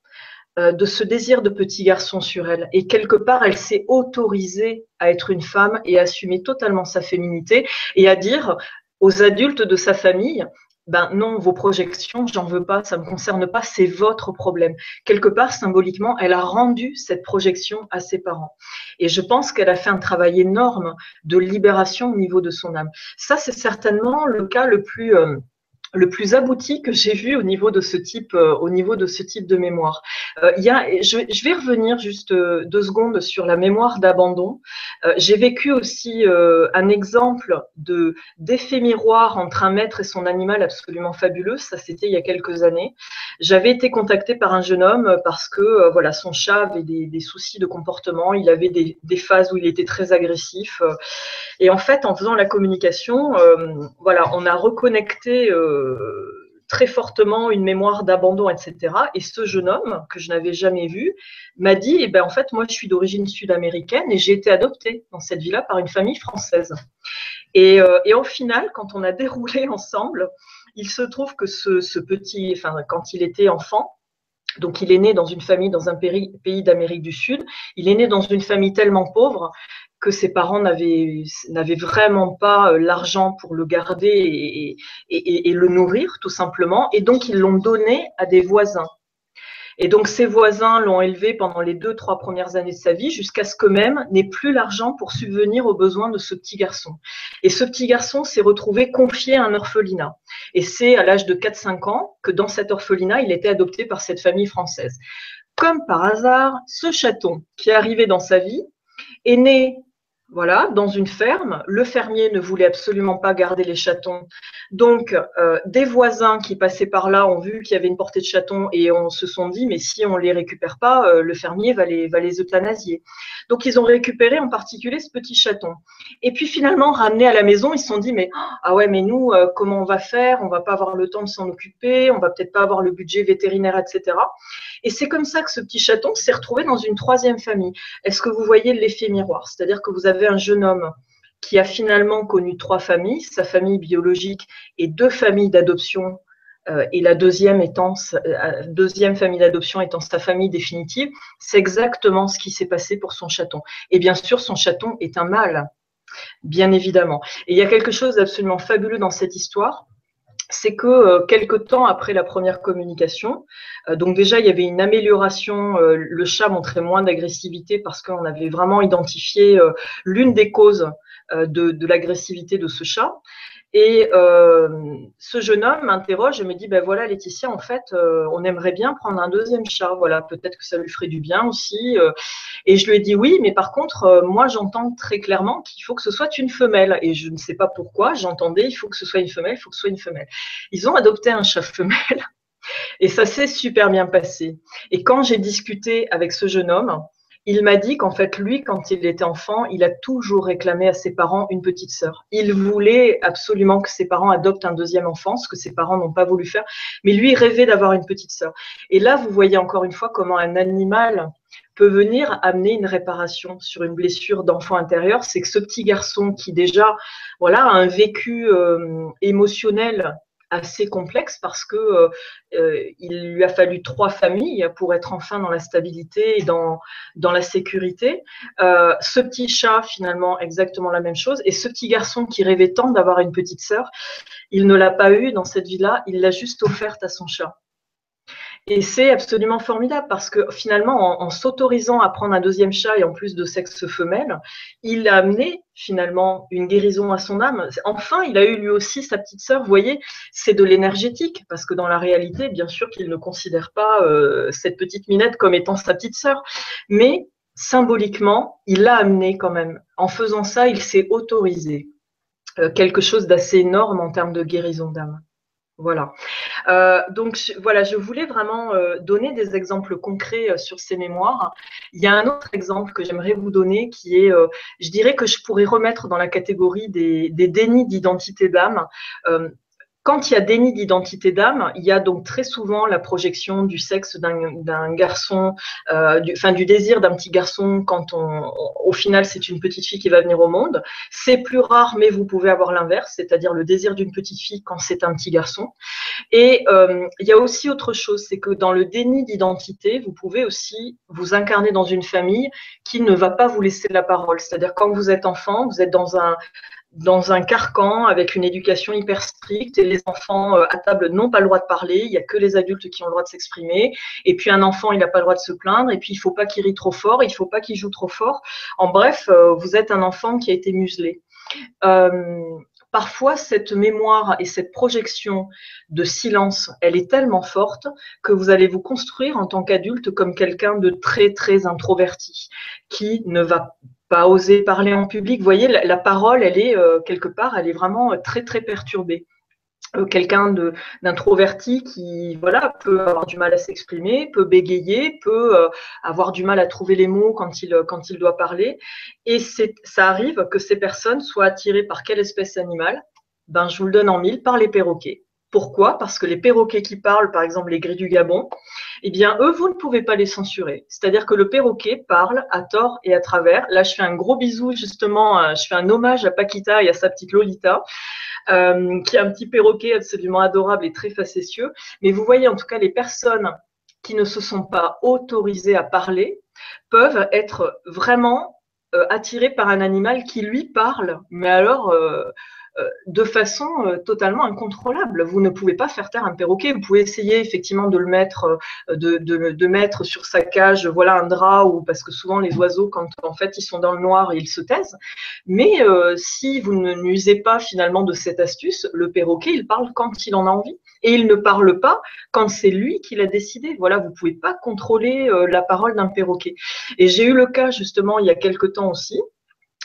de ce désir de petit garçon sur elle. Et quelque part, elle s'est autorisée à être une femme et à assumer totalement sa féminité et à dire aux adultes de sa famille, ben non, vos projections, j'en veux pas, ça me concerne pas, c'est votre problème. Quelque part, symboliquement, elle a rendu cette projection à ses parents. Et je pense qu'elle a fait un travail énorme de libération au niveau de son âme. Ça, c'est certainement le cas le plus euh, le plus abouti que j'ai vu au niveau de ce type, euh, au niveau de ce type de mémoire. Euh, il y a, je, vais revenir juste euh, deux secondes sur la mémoire d'abandon. J'ai vécu aussi un exemple de d'effet miroir entre un maître et son animal absolument fabuleux. Ça, c'était il y a quelques années. J'avais été contactée par un jeune homme parce que voilà, son chat avait des, soucis de comportement. Il avait des, phases où il était très agressif. Et en fait, en faisant la communication, voilà, on a reconnecté. Très fortement une mémoire d'abandon, etc. Et ce jeune homme, que je n'avais jamais vu, m'a dit, eh ben, en fait, moi, je suis d'origine sud-américaine et j'ai été adoptée dans cette ville-là par une famille française. Et, euh, et, au final, quand on a déroulé ensemble, il se trouve que ce, ce petit, enfin, quand il était enfant, donc, il est né dans une famille dans un pays d'Amérique du Sud. Il est né dans une famille tellement pauvre que ses parents n'avaient vraiment pas euh, l'argent pour le garder et, et, et, le nourrir, tout simplement. Et donc, ils l'ont donné à des voisins. Et donc, ses voisins l'ont élevé pendant les deux, trois premières années de sa vie, jusqu'à ce que même n'ait plus l'argent pour subvenir aux besoins de ce petit garçon. Et ce petit garçon s'est retrouvé confié à un orphelinat. Et c'est à l'âge de 4-5 ans que dans cet orphelinat, il était adopté par cette famille française. Comme par hasard, ce chaton qui est arrivé dans sa vie est né voilà, dans une ferme. Le fermier ne voulait absolument pas garder les chatons. Donc, euh, des voisins qui passaient par là ont vu qu'il y avait une portée de chatons et on se sont dit, mais si on les récupère pas, euh, le fermier va les, va les euthanasier. Donc, ils ont récupéré en particulier ce petit chaton. Et puis, finalement, ramené à la maison, ils se sont dit, mais ah ouais, mais nous, euh, comment on va faire? On va pas avoir le temps de s'en occuper, on va peut-être pas avoir le budget vétérinaire, etc. Et c'est comme ça que ce petit chaton s'est retrouvé dans une troisième famille. Est-ce que vous voyez l'effet miroir? C'est-à-dire que vous avez un jeune homme qui a finalement connu trois familles, sa famille biologique et deux familles d'adoption, euh, et la deuxième étant euh, deuxième famille d'adoption étant sa famille définitive, c'est exactement ce qui s'est passé pour son chaton. Et bien sûr, son chaton est un mâle, bien évidemment. Et il y a quelque chose d'absolument fabuleux dans cette histoire, c'est que euh, quelque temps après la première communication, euh, donc déjà il y avait une amélioration, euh, le chat montrait moins d'agressivité parce qu'on avait vraiment identifié euh, l'une des causes de l'agressivité de ce chat. Et euh, ce jeune homme m'interroge et me dit, ben voilà Laetitia, en fait, euh, on aimerait bien prendre un deuxième chat. Voilà, peut-être que ça lui ferait du bien aussi. Euh. Et je lui ai dit oui, mais par contre, moi j'entends très clairement qu'il faut que ce soit une femelle. Et je ne sais pas pourquoi, j'entendais, il faut que ce soit une femelle, il faut que ce soit une femelle. Ils ont adopté un chat femelle. Et ça s'est super bien passé. Et quand j'ai discuté avec ce jeune homme, il m'a dit qu'en fait, lui, quand il était enfant, il a toujours réclamé à ses parents une petite sœur. Il voulait absolument que ses parents adoptent un deuxième enfant, ce que ses parents n'ont pas voulu faire, mais lui rêvait d'avoir une petite sœur. Et là, vous voyez encore une fois comment un animal peut venir amener une réparation sur une blessure d'enfant intérieur. C'est que ce petit garçon qui déjà, voilà, a un vécu euh, émotionnel assez complexe parce que euh, euh, il lui a fallu trois familles pour être enfin dans la stabilité et dans, la sécurité. Euh, ce petit chat, finalement, exactement la même chose. Et ce petit garçon qui rêvait tant d'avoir une petite sœur, il ne l'a pas eu dans cette vie-là, il l'a juste offerte à son chat. Et c'est absolument formidable parce que finalement, en, s'autorisant à prendre un deuxième chat et en plus de sexe femelle, il a amené finalement une guérison à son âme. Enfin, il a eu lui aussi sa petite sœur. Vous voyez, c'est de l'énergétique parce que dans la réalité, bien sûr qu'il ne considère pas euh, cette petite minette comme étant sa petite sœur, mais symboliquement, il l'a amené quand même. En faisant ça, il s'est autorisé euh, quelque chose d'assez énorme en termes de guérison d'âme. Voilà. Euh, donc voilà, je voulais vraiment euh, donner des exemples concrets euh, sur ces mémoires. Il y a un autre exemple que j'aimerais vous donner qui est, je dirais que je pourrais remettre dans la catégorie des, des dénis d'identité d'âme. Quand il y a déni d'identité d'âme, il y a donc très souvent la projection du sexe d'un garçon, euh, du, enfin du désir d'un petit garçon quand on, au final c'est une petite fille qui va venir au monde. C'est plus rare, mais vous pouvez avoir l'inverse, c'est-à-dire le désir d'une petite fille quand c'est un petit garçon. Et euh, il y a aussi autre chose, c'est que dans le déni d'identité, vous pouvez aussi vous incarner dans une famille qui ne va pas vous laisser la parole. C'est-à-dire quand vous êtes enfant, vous êtes dans un dans un carcan avec une éducation hyper stricte et les enfants euh, à table n'ont pas le droit de parler, il n'y a que les adultes qui ont le droit de s'exprimer. Et puis un enfant, il n'a pas le droit de se plaindre. Et puis il ne faut pas qu'il rit trop fort, il ne faut pas qu'il joue trop fort. En bref, euh, vous êtes un enfant qui a été muselé. Euh, parfois, cette mémoire et cette projection de silence, elle est tellement forte que vous allez vous construire en tant qu'adulte comme quelqu'un de très, très introverti, qui ne va pas oser parler en public. Vous voyez, la, parole, elle est euh, quelque part, elle est vraiment euh, très très perturbée. Euh, quelqu'un d'introverti qui voilà peut avoir du mal à s'exprimer, peut bégayer, peut avoir du mal à trouver les mots quand il quand il doit parler. Et ça arrive que ces personnes soient attirées par quelle espèce animale? Ben je vous le donne en mille par les perroquets. Pourquoi Parce que les perroquets qui parlent, par exemple les gris du Gabon, eh bien, eux, vous ne pouvez pas les censurer. C'est-à-dire que le perroquet parle à tort et à travers. Là, je fais un gros bisou, justement, euh, je fais un hommage à Paquita et à sa petite Lolita, euh, qui est un petit perroquet absolument adorable et très facétieux. Mais vous voyez, en tout cas, les personnes qui ne se sont pas autorisées à parler peuvent être vraiment euh, attirées par un animal qui lui parle, mais alors de façon euh, totalement incontrôlable. Vous ne pouvez pas faire taire un perroquet. Vous pouvez essayer effectivement de le mettre, euh, de, de, mettre sur sa cage, voilà un drap ou parce que souvent les oiseaux, quand en fait ils sont dans le noir, ils se taisent. Mais si vous ne n'usez pas finalement de cette astuce, le perroquet il parle quand il en a envie et il ne parle pas quand c'est lui qui l'a décidé. Voilà, vous pouvez pas contrôler la parole d'un perroquet. Et j'ai eu le cas justement il y a quelque temps aussi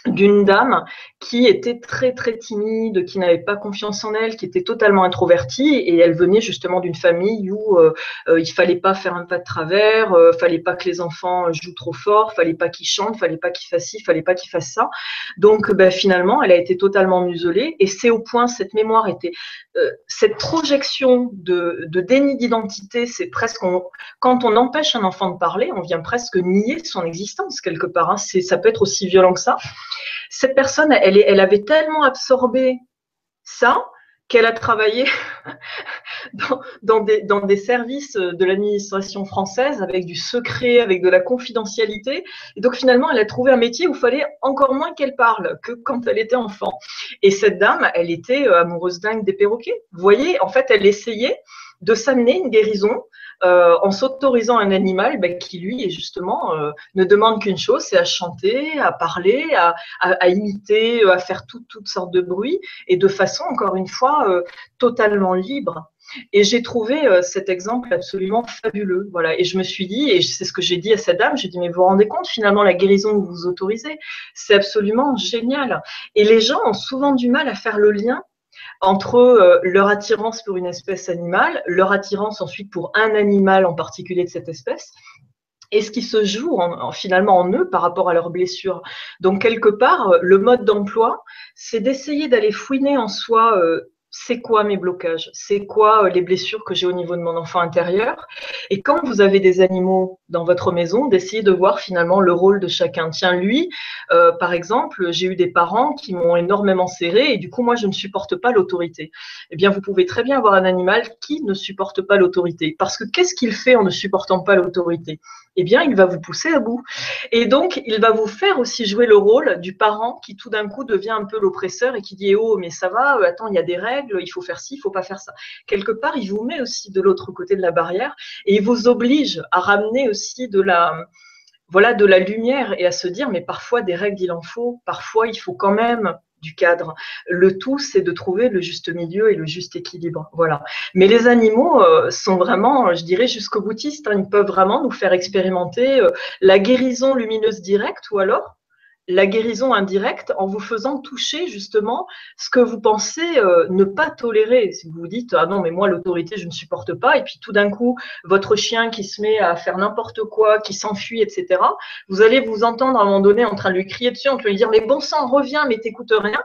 d'une dame qui était très très timide, qui n'avait pas confiance en elle, qui était totalement introvertie et elle venait justement d'une famille où euh, euh, il fallait pas faire un pas de travers, euh, fallait pas que les enfants jouent trop fort, fallait pas qu'ils chantent, fallait pas qu'ils fassent ci, fallait pas qu'ils fassent ça. Donc ben, finalement, elle a été totalement muselée et c'est au point cette mémoire était cette projection de, de déni d'identité, c'est presque quand on empêche un enfant de parler, on vient presque nier son existence quelque part. Hein. ça peut être aussi violent que ça cette personne, elle, elle avait tellement absorbé ça qu'elle a travaillé dans, des, des, services de l'administration française avec du secret, avec de la confidentialité. Et donc finalement, elle a trouvé un métier où il fallait encore moins qu'elle parle que quand elle était enfant. Et cette dame, elle était euh, amoureuse dingue des perroquets. Vous voyez, en fait, elle essayait de s'amener une guérison euh, en s'autorisant un animal ben, qui, lui, est justement, euh, ne demande qu'une chose, c'est à chanter, à parler, à, à, imiter, à faire toutes sortes de bruits, et de façon, encore une fois, euh, totalement libre. Et j'ai trouvé cet exemple absolument fabuleux. Voilà. Et je me suis dit, et c'est ce que j'ai dit à cette dame, j'ai dit, mais vous vous rendez compte finalement la guérison que vous autorisez, c'est absolument génial. Et les gens ont souvent du mal à faire le lien entre euh, leur attirance pour une espèce animale, leur attirance ensuite pour un animal en particulier de cette espèce, et ce qui se joue finalement en eux par rapport à leurs blessures. Donc quelque part, euh, le mode d'emploi, c'est d'essayer d'aller fouiner en soi euh, c'est quoi mes blocages, c'est quoi euh, les blessures que j'ai au niveau de mon enfant intérieur? Et quand vous avez des animaux dans votre maison, d'essayer de voir finalement le rôle de chacun. Tiens, lui, euh, par exemple, j'ai eu des parents qui m'ont énormément serré et du coup, moi, je ne supporte pas l'autorité. Eh bien, vous pouvez très bien avoir un animal qui ne supporte pas l'autorité. Parce que qu'est-ce qu'il fait en ne supportant pas l'autorité? Eh bien, il va vous pousser à bout. Et donc, il va vous faire aussi jouer le rôle du parent qui tout d'un coup devient un peu l'oppresseur et qui dit, oh, mais ça va, euh, attends, il y a des règles, il faut faire ci, il faut pas faire ça. Quelque part, il vous met aussi de l'autre côté de la barrière et il vous oblige à ramener aussi de la, voilà, de la lumière et à se dire, mais parfois des règles, il en faut, parfois il faut quand même du cadre. Le tout, c'est de trouver le juste milieu et le juste équilibre. Voilà. Mais les animaux euh, sont vraiment, je dirais, jusqu'au boutiste. Hein. ils peuvent vraiment nous faire expérimenter euh, la guérison lumineuse directe ou alors la guérison indirecte en vous faisant toucher justement ce que vous pensez euh, ne pas tolérer. Si vous vous dites ah non mais moi l'autorité je ne supporte pas et puis tout d'un coup votre chien qui se met à faire n'importe quoi, qui s'enfuit etc. Vous allez vous entendre à un moment donné en train de lui crier dessus, en train de lui dire mais bon sang reviens mais t'écoutes rien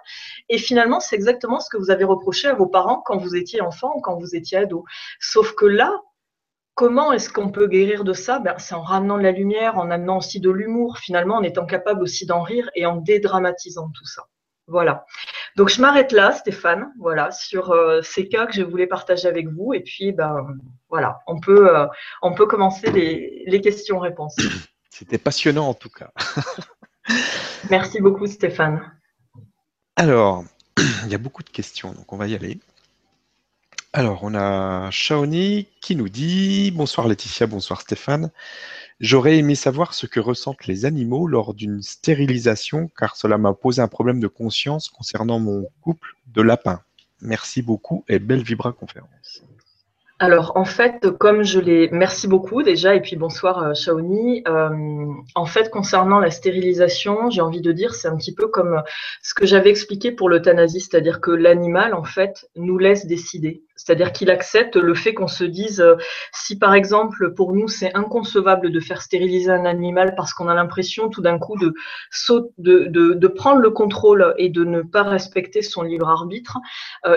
et finalement c'est exactement ce que vous avez reproché à vos parents quand vous étiez enfant ou quand vous étiez ado. Sauf que là Comment est-ce qu'on peut guérir de ça? Ben, C'est en ramenant de la lumière, en amenant aussi de l'humour, finalement, en étant capable aussi d'en rire et en dédramatisant tout ça. Voilà. Donc je m'arrête là, Stéphane, voilà, sur euh, ces cas que je voulais partager avec vous. Et puis, ben voilà, on peut, euh, on peut commencer les, les questions-réponses. C'était passionnant en tout cas. Merci beaucoup, Stéphane. Alors, il y a beaucoup de questions, donc on va y aller. Alors, on a Shaoni qui nous dit Bonsoir Laetitia, bonsoir Stéphane. J'aurais aimé savoir ce que ressentent les animaux lors d'une stérilisation, car cela m'a posé un problème de conscience concernant mon couple de lapins. Merci beaucoup et belle Vibra conférence. Alors, en fait, comme je l'ai. Merci beaucoup déjà, et puis bonsoir euh, Shaoni. Euh, en fait, concernant la stérilisation, j'ai envie de dire, c'est un petit peu comme ce que j'avais expliqué pour l'euthanasie, c'est-à-dire que l'animal, en fait, nous laisse décider. C'est-à-dire qu'il accepte le fait qu'on se dise, euh, si par exemple, pour nous, c'est inconcevable de faire stériliser un animal parce qu'on a l'impression tout d'un coup de, prendre le contrôle et de ne pas respecter son libre arbitre,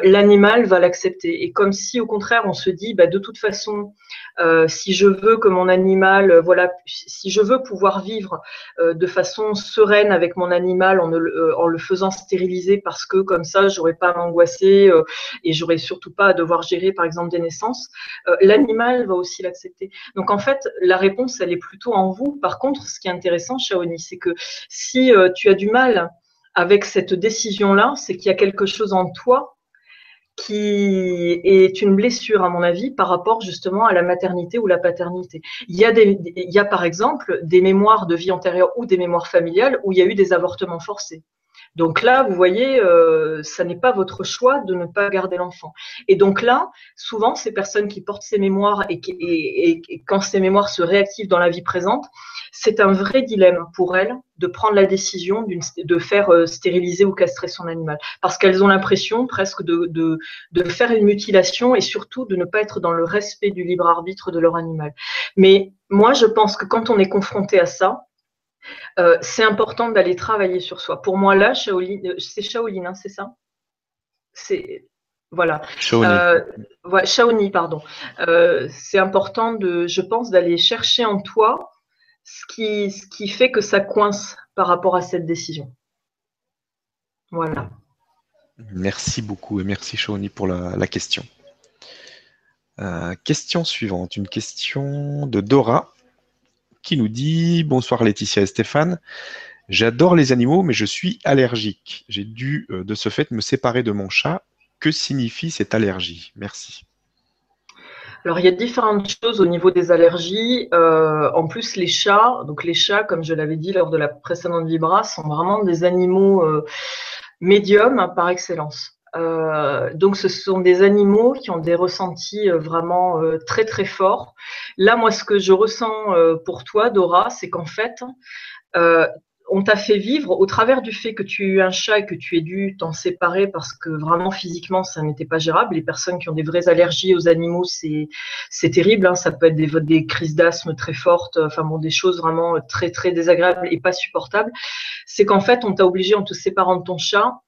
l'animal va l'accepter. Et comme si, au contraire, on se dit, bah, de toute façon, euh, si je veux que mon animal, euh, voilà, si je veux pouvoir vivre euh, de façon sereine avec mon animal en, le faisant stériliser parce que comme ça, j'aurais pas à m'angoisser et j'aurais surtout pas à devoir gérer, par exemple, des naissances, l'animal va aussi l'accepter. Donc en fait, la réponse, elle est plutôt en vous. Par contre, ce qui est intéressant, Shaoni, c'est que si tu as du mal avec cette décision-là, c'est qu'il y a quelque chose en toi qui est une blessure, à mon avis, par rapport justement à la maternité ou la paternité. Il y a, des, il y a par exemple des mémoires de vie antérieure ou des mémoires familiales où il y a eu des avortements forcés. Donc là, vous voyez, euh, ça n'est pas votre choix de ne pas garder l'enfant. Et donc là, souvent, ces personnes qui portent ces mémoires et, qui, et, et, quand ces mémoires se réactivent dans la vie présente, c'est un vrai dilemme pour elles de prendre la décision de faire euh, stériliser ou castrer son animal. Parce qu'elles ont l'impression presque de, de, de, faire une mutilation et surtout de ne pas être dans le respect du libre arbitre de leur animal. Mais moi, je pense que quand on est confronté à ça, euh, c'est important d'aller travailler sur soi. Pour moi, là, Shaolin, euh, c'est Shaolin, hein, c'est ça? C'est voilà. Shaoni. Euh, ouais, Shaoni, pardon. Euh, c'est important de, je pense, d'aller chercher en toi ce qui, ce qui fait que ça coince par rapport à cette décision. Voilà. Merci beaucoup et merci Shaoni pour la, la question. Question suivante, une question de Dora qui nous dit Bonsoir Laetitia et Stéphane. J'adore les animaux, mais je suis allergique. J'ai dû euh, de ce fait me séparer de mon chat. Que signifie cette allergie? Merci. Alors, il y a différentes choses au niveau des allergies. Euh, en plus, les chats, donc les chats, comme je l'avais dit lors de la précédente Vibra, sont vraiment des animaux euh, médiums par excellence. Euh, donc, ce sont des animaux qui ont des ressentis euh, vraiment euh, très très forts. Là, moi, ce que je ressens pour toi, Dora, c'est qu'en fait, on t'a fait vivre au travers du fait que tu as eu un chat et que tu aies dû t'en séparer parce que vraiment physiquement ça n'était pas gérable. Les personnes qui ont des vraies allergies aux animaux, c'est c'est terrible. Hein. Ça peut être des, des crises d'asthme très fortes, enfin bon, des choses vraiment très très désagréables et pas supportables. C'est qu'en fait on t'a obligé en te séparant de ton chat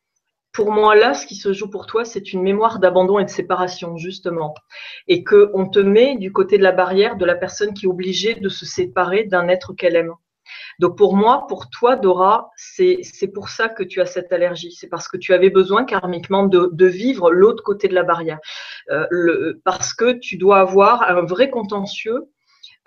pour moi, là, ce qui se joue pour toi, c'est une mémoire d'abandon et de séparation, justement. Et qu'on te met du côté de la barrière de la personne qui est obligée de se séparer d'un être qu'elle aime. Donc pour moi, pour toi, Dora, c'est pour ça que tu as cette allergie. C'est parce que tu avais besoin karmiquement de, vivre l'autre côté de la barrière. Euh, parce que tu dois avoir un vrai contentieux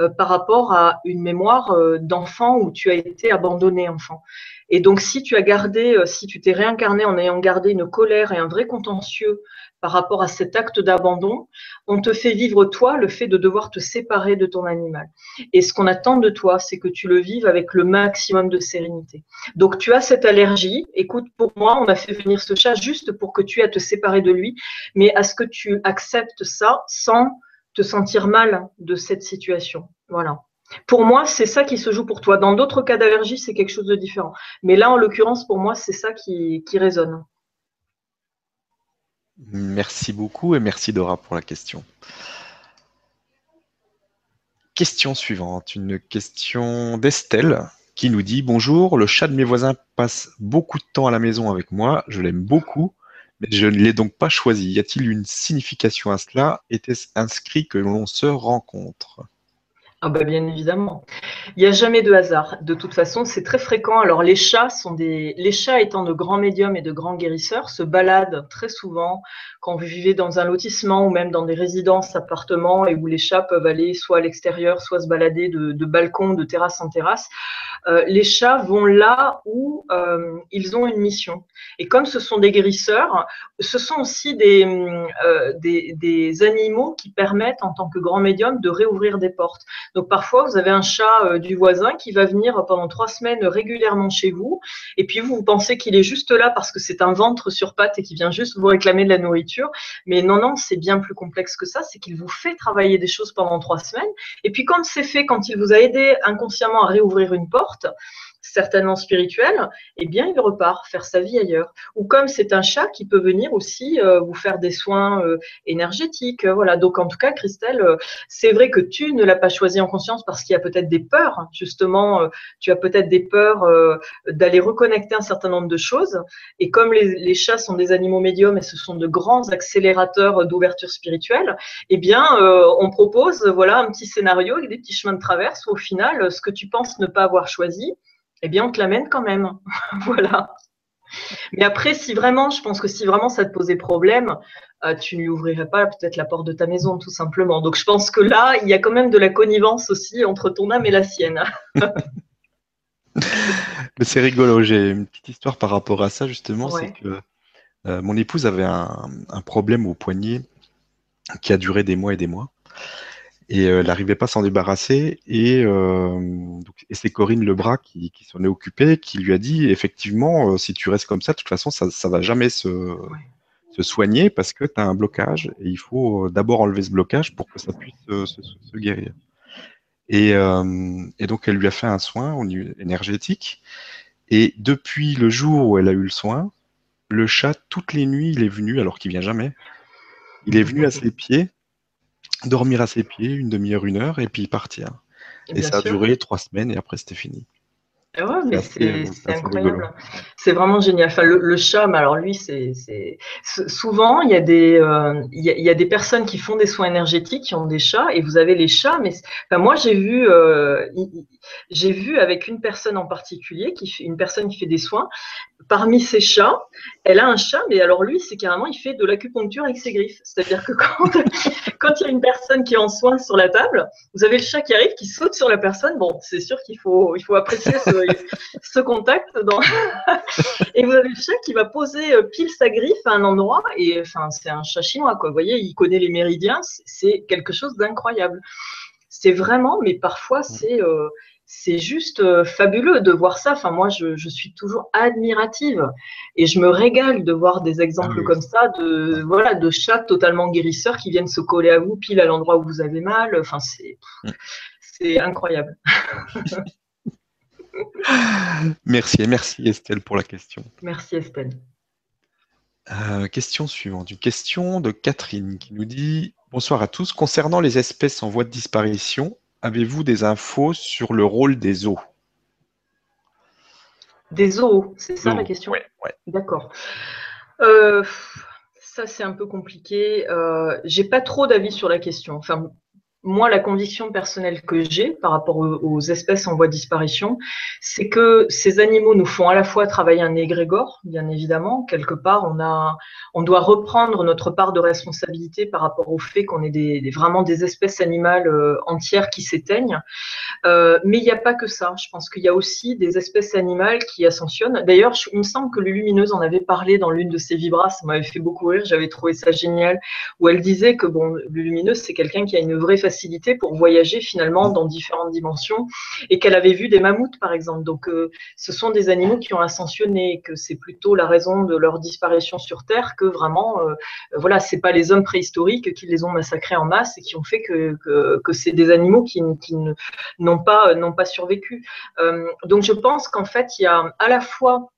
euh, par rapport à une mémoire euh, d'enfant où tu as été abandonné enfant. Et donc, si tu as gardé, euh, si tu t'es réincarné en ayant gardé une colère et un vrai contentieux par rapport à cet acte d'abandon, on te fait vivre toi le fait de devoir te séparer de ton animal. Et ce qu'on attend de toi, c'est que tu le vives avec le maximum de sérénité. Donc tu as cette allergie. Écoute, pour moi, on a fait venir ce chat juste pour que tu aies à te séparer de lui, mais à ce que tu acceptes ça sans te sentir mal de cette situation. Voilà. Pour moi, c'est ça qui se joue pour toi. Dans d'autres cas d'allergie, c'est quelque chose de différent. Mais là, en l'occurrence, pour moi, c'est ça qui, résonne. Merci beaucoup et merci Dora pour la question. Question suivante, une question d'Estelle qui nous dit Bonjour, le chat de mes voisins passe beaucoup de temps à la maison avec moi, je l'aime beaucoup, mais je ne l'ai donc pas choisi. Y a-t-il une signification à cela? Était-ce inscrit que l'on se rencontre? Ah bah bien évidemment. Il n'y a jamais de hasard. De toute façon, c'est très fréquent. Alors les chats sont des les chats étant de grands médiums et de grands guérisseurs se baladent très souvent quand vous vivez dans un lotissement ou même dans des résidences, appartements et où les chats peuvent aller soit à l'extérieur, soit se balader de, de balcon, de terrasse en terrasse. Euh, les chats vont là où euh, ils ont une mission. Et comme ce sont des guérisseurs, ce sont aussi des, euh, des, des animaux qui permettent en tant que grand médium de réouvrir des portes. Donc parfois, vous avez un chat euh, du voisin qui va venir pendant trois semaines régulièrement chez vous, et puis vous, vous pensez qu'il est juste là parce que c'est un ventre sur pattes et qu'il vient juste vous réclamer de la nourriture. Mais non, non, c'est bien plus complexe que ça. C'est qu'il vous fait travailler des choses pendant trois semaines, et puis quand c'est fait, quand il vous a aidé inconsciemment à réouvrir une porte, certainement spirituel, eh bien, il repart faire sa vie ailleurs. Ou comme c'est un chat qui peut venir aussi euh, vous faire des soins euh, énergétiques. voilà. Donc, en tout cas, Christelle, euh, c'est vrai que tu ne l'as pas choisi en conscience parce qu'il y a peut-être des peurs. Justement, tu as peut-être des peurs d'aller reconnecter un certain nombre de choses. Et comme les, les, chats sont des animaux médiums et ce sont de grands accélérateurs d'ouverture spirituelle, eh bien, on propose, voilà, un petit scénario avec des petits chemins de traverse où, au final, ce que tu penses ne pas avoir choisi, eh bien, on te l'amène quand même. voilà. Mais après, si vraiment, je pense que si vraiment ça te posait problème, euh, tu ne lui ouvrirais pas peut-être la porte de ta maison, tout simplement. Donc, je pense que là, il y a quand même de la connivence aussi entre ton âme et la sienne. C'est rigolo. J'ai une petite histoire par rapport à ça, justement. C'est que euh, mon épouse avait un, problème au poignet qui a duré des mois et des mois et euh, elle n'arrivait pas à s'en débarrasser. Et, euh, et c'est Corinne Lebras qui, qui s'en est occupée, qui lui a dit effectivement, euh, si tu restes comme ça, de toute façon, ça ne va jamais se, se, soigner parce que tu as un blocage et il faut d'abord enlever ce blocage pour que ça puisse se, se, guérir. Et, et, donc, elle lui a fait un soin énergétique. Et depuis le jour où elle a eu le soin, le chat, toutes les nuits, il est venu, alors qu'il vient jamais. Il est venu à ses pieds dormir à ses pieds une demi-heure, une heure, et puis partir. Et, ça a duré trois semaines, et après c'était fini. Ah ouais, mais c'est incroyable. C'est vraiment génial. Enfin, le, chat, mais alors lui, c'est souvent il y a des euh, il, y a, des personnes qui font des soins énergétiques qui ont des chats et vous avez les chats. Mais enfin, moi j'ai vu euh, j'ai vu avec une personne en particulier qui fait une personne qui fait des soins parmi ses chats, elle a un chat, mais alors lui, c'est carrément, il fait de l'acupuncture avec ses griffes. C'est-à-dire que quand, quand il y a une personne qui est en soins sur la table, vous avez le chat qui arrive, qui saute sur la personne. Bon, c'est sûr qu'il faut, il faut apprécier ce, contact. Dans... et vous avez le chat qui va poser euh, pile sa griffe à un endroit, et enfin, c'est un chat chinois, quoi. Vous voyez, il connaît les méridiens, c'est quelque chose d'incroyable. C'est vraiment, mais parfois, c'est. Euh, c'est juste euh, fabuleux de voir ça. Enfin, moi, je, suis toujours admirative et je me régale de voir des exemples ah comme ça de voilà de chats totalement guérisseurs qui viennent se coller à vous pile à l'endroit où vous avez mal. Enfin, c'est mm. c'est incroyable. merci et merci Estelle pour la question. Merci Estelle. Euh, question suivante, une question de Catherine qui nous dit Bonsoir à tous. Concernant les espèces en voie de disparition, Avez-vous des infos sur le rôle des eaux? Des eaux, c'est ça la question? Oui. D'accord. Ça, c'est un peu compliqué. Euh, j'ai pas trop d'avis sur la question. Enfin, moi, la conviction personnelle que j'ai par rapport aux, espèces en voie de disparition, c'est que ces animaux nous font à la fois travailler un égrégore, bien évidemment. Quelque part, on a, on doit reprendre notre part de responsabilité par rapport au fait qu'on est vraiment des espèces animales euh, entières qui s'éteignent. Euh, mais il n'y a pas que ça. Je pense qu'il y a aussi des espèces animales qui ascensionnent. D'ailleurs, il me semble que le Lumineuse en avait parlé dans l'une de ses vibras. Ça m'avait fait beaucoup rire. J'avais trouvé ça génial. Où elle disait que bon, le Lumineuse, c'est quelqu'un qui a une vraie facilité pour voyager finalement dans différentes dimensions et qu'elle avait vu des mammouths, par exemple. Donc, euh, ce sont des animaux qui ont ascensionné, que c'est plutôt la raison de leur disparition sur Terre que vraiment, euh, voilà, c'est pas les hommes préhistoriques qui les ont massacrés en masse et qui ont fait que, que, c'est des animaux qui, qui n'ont pas, euh, pas survécu. Euh, donc je pense qu'en fait, il y a à la fois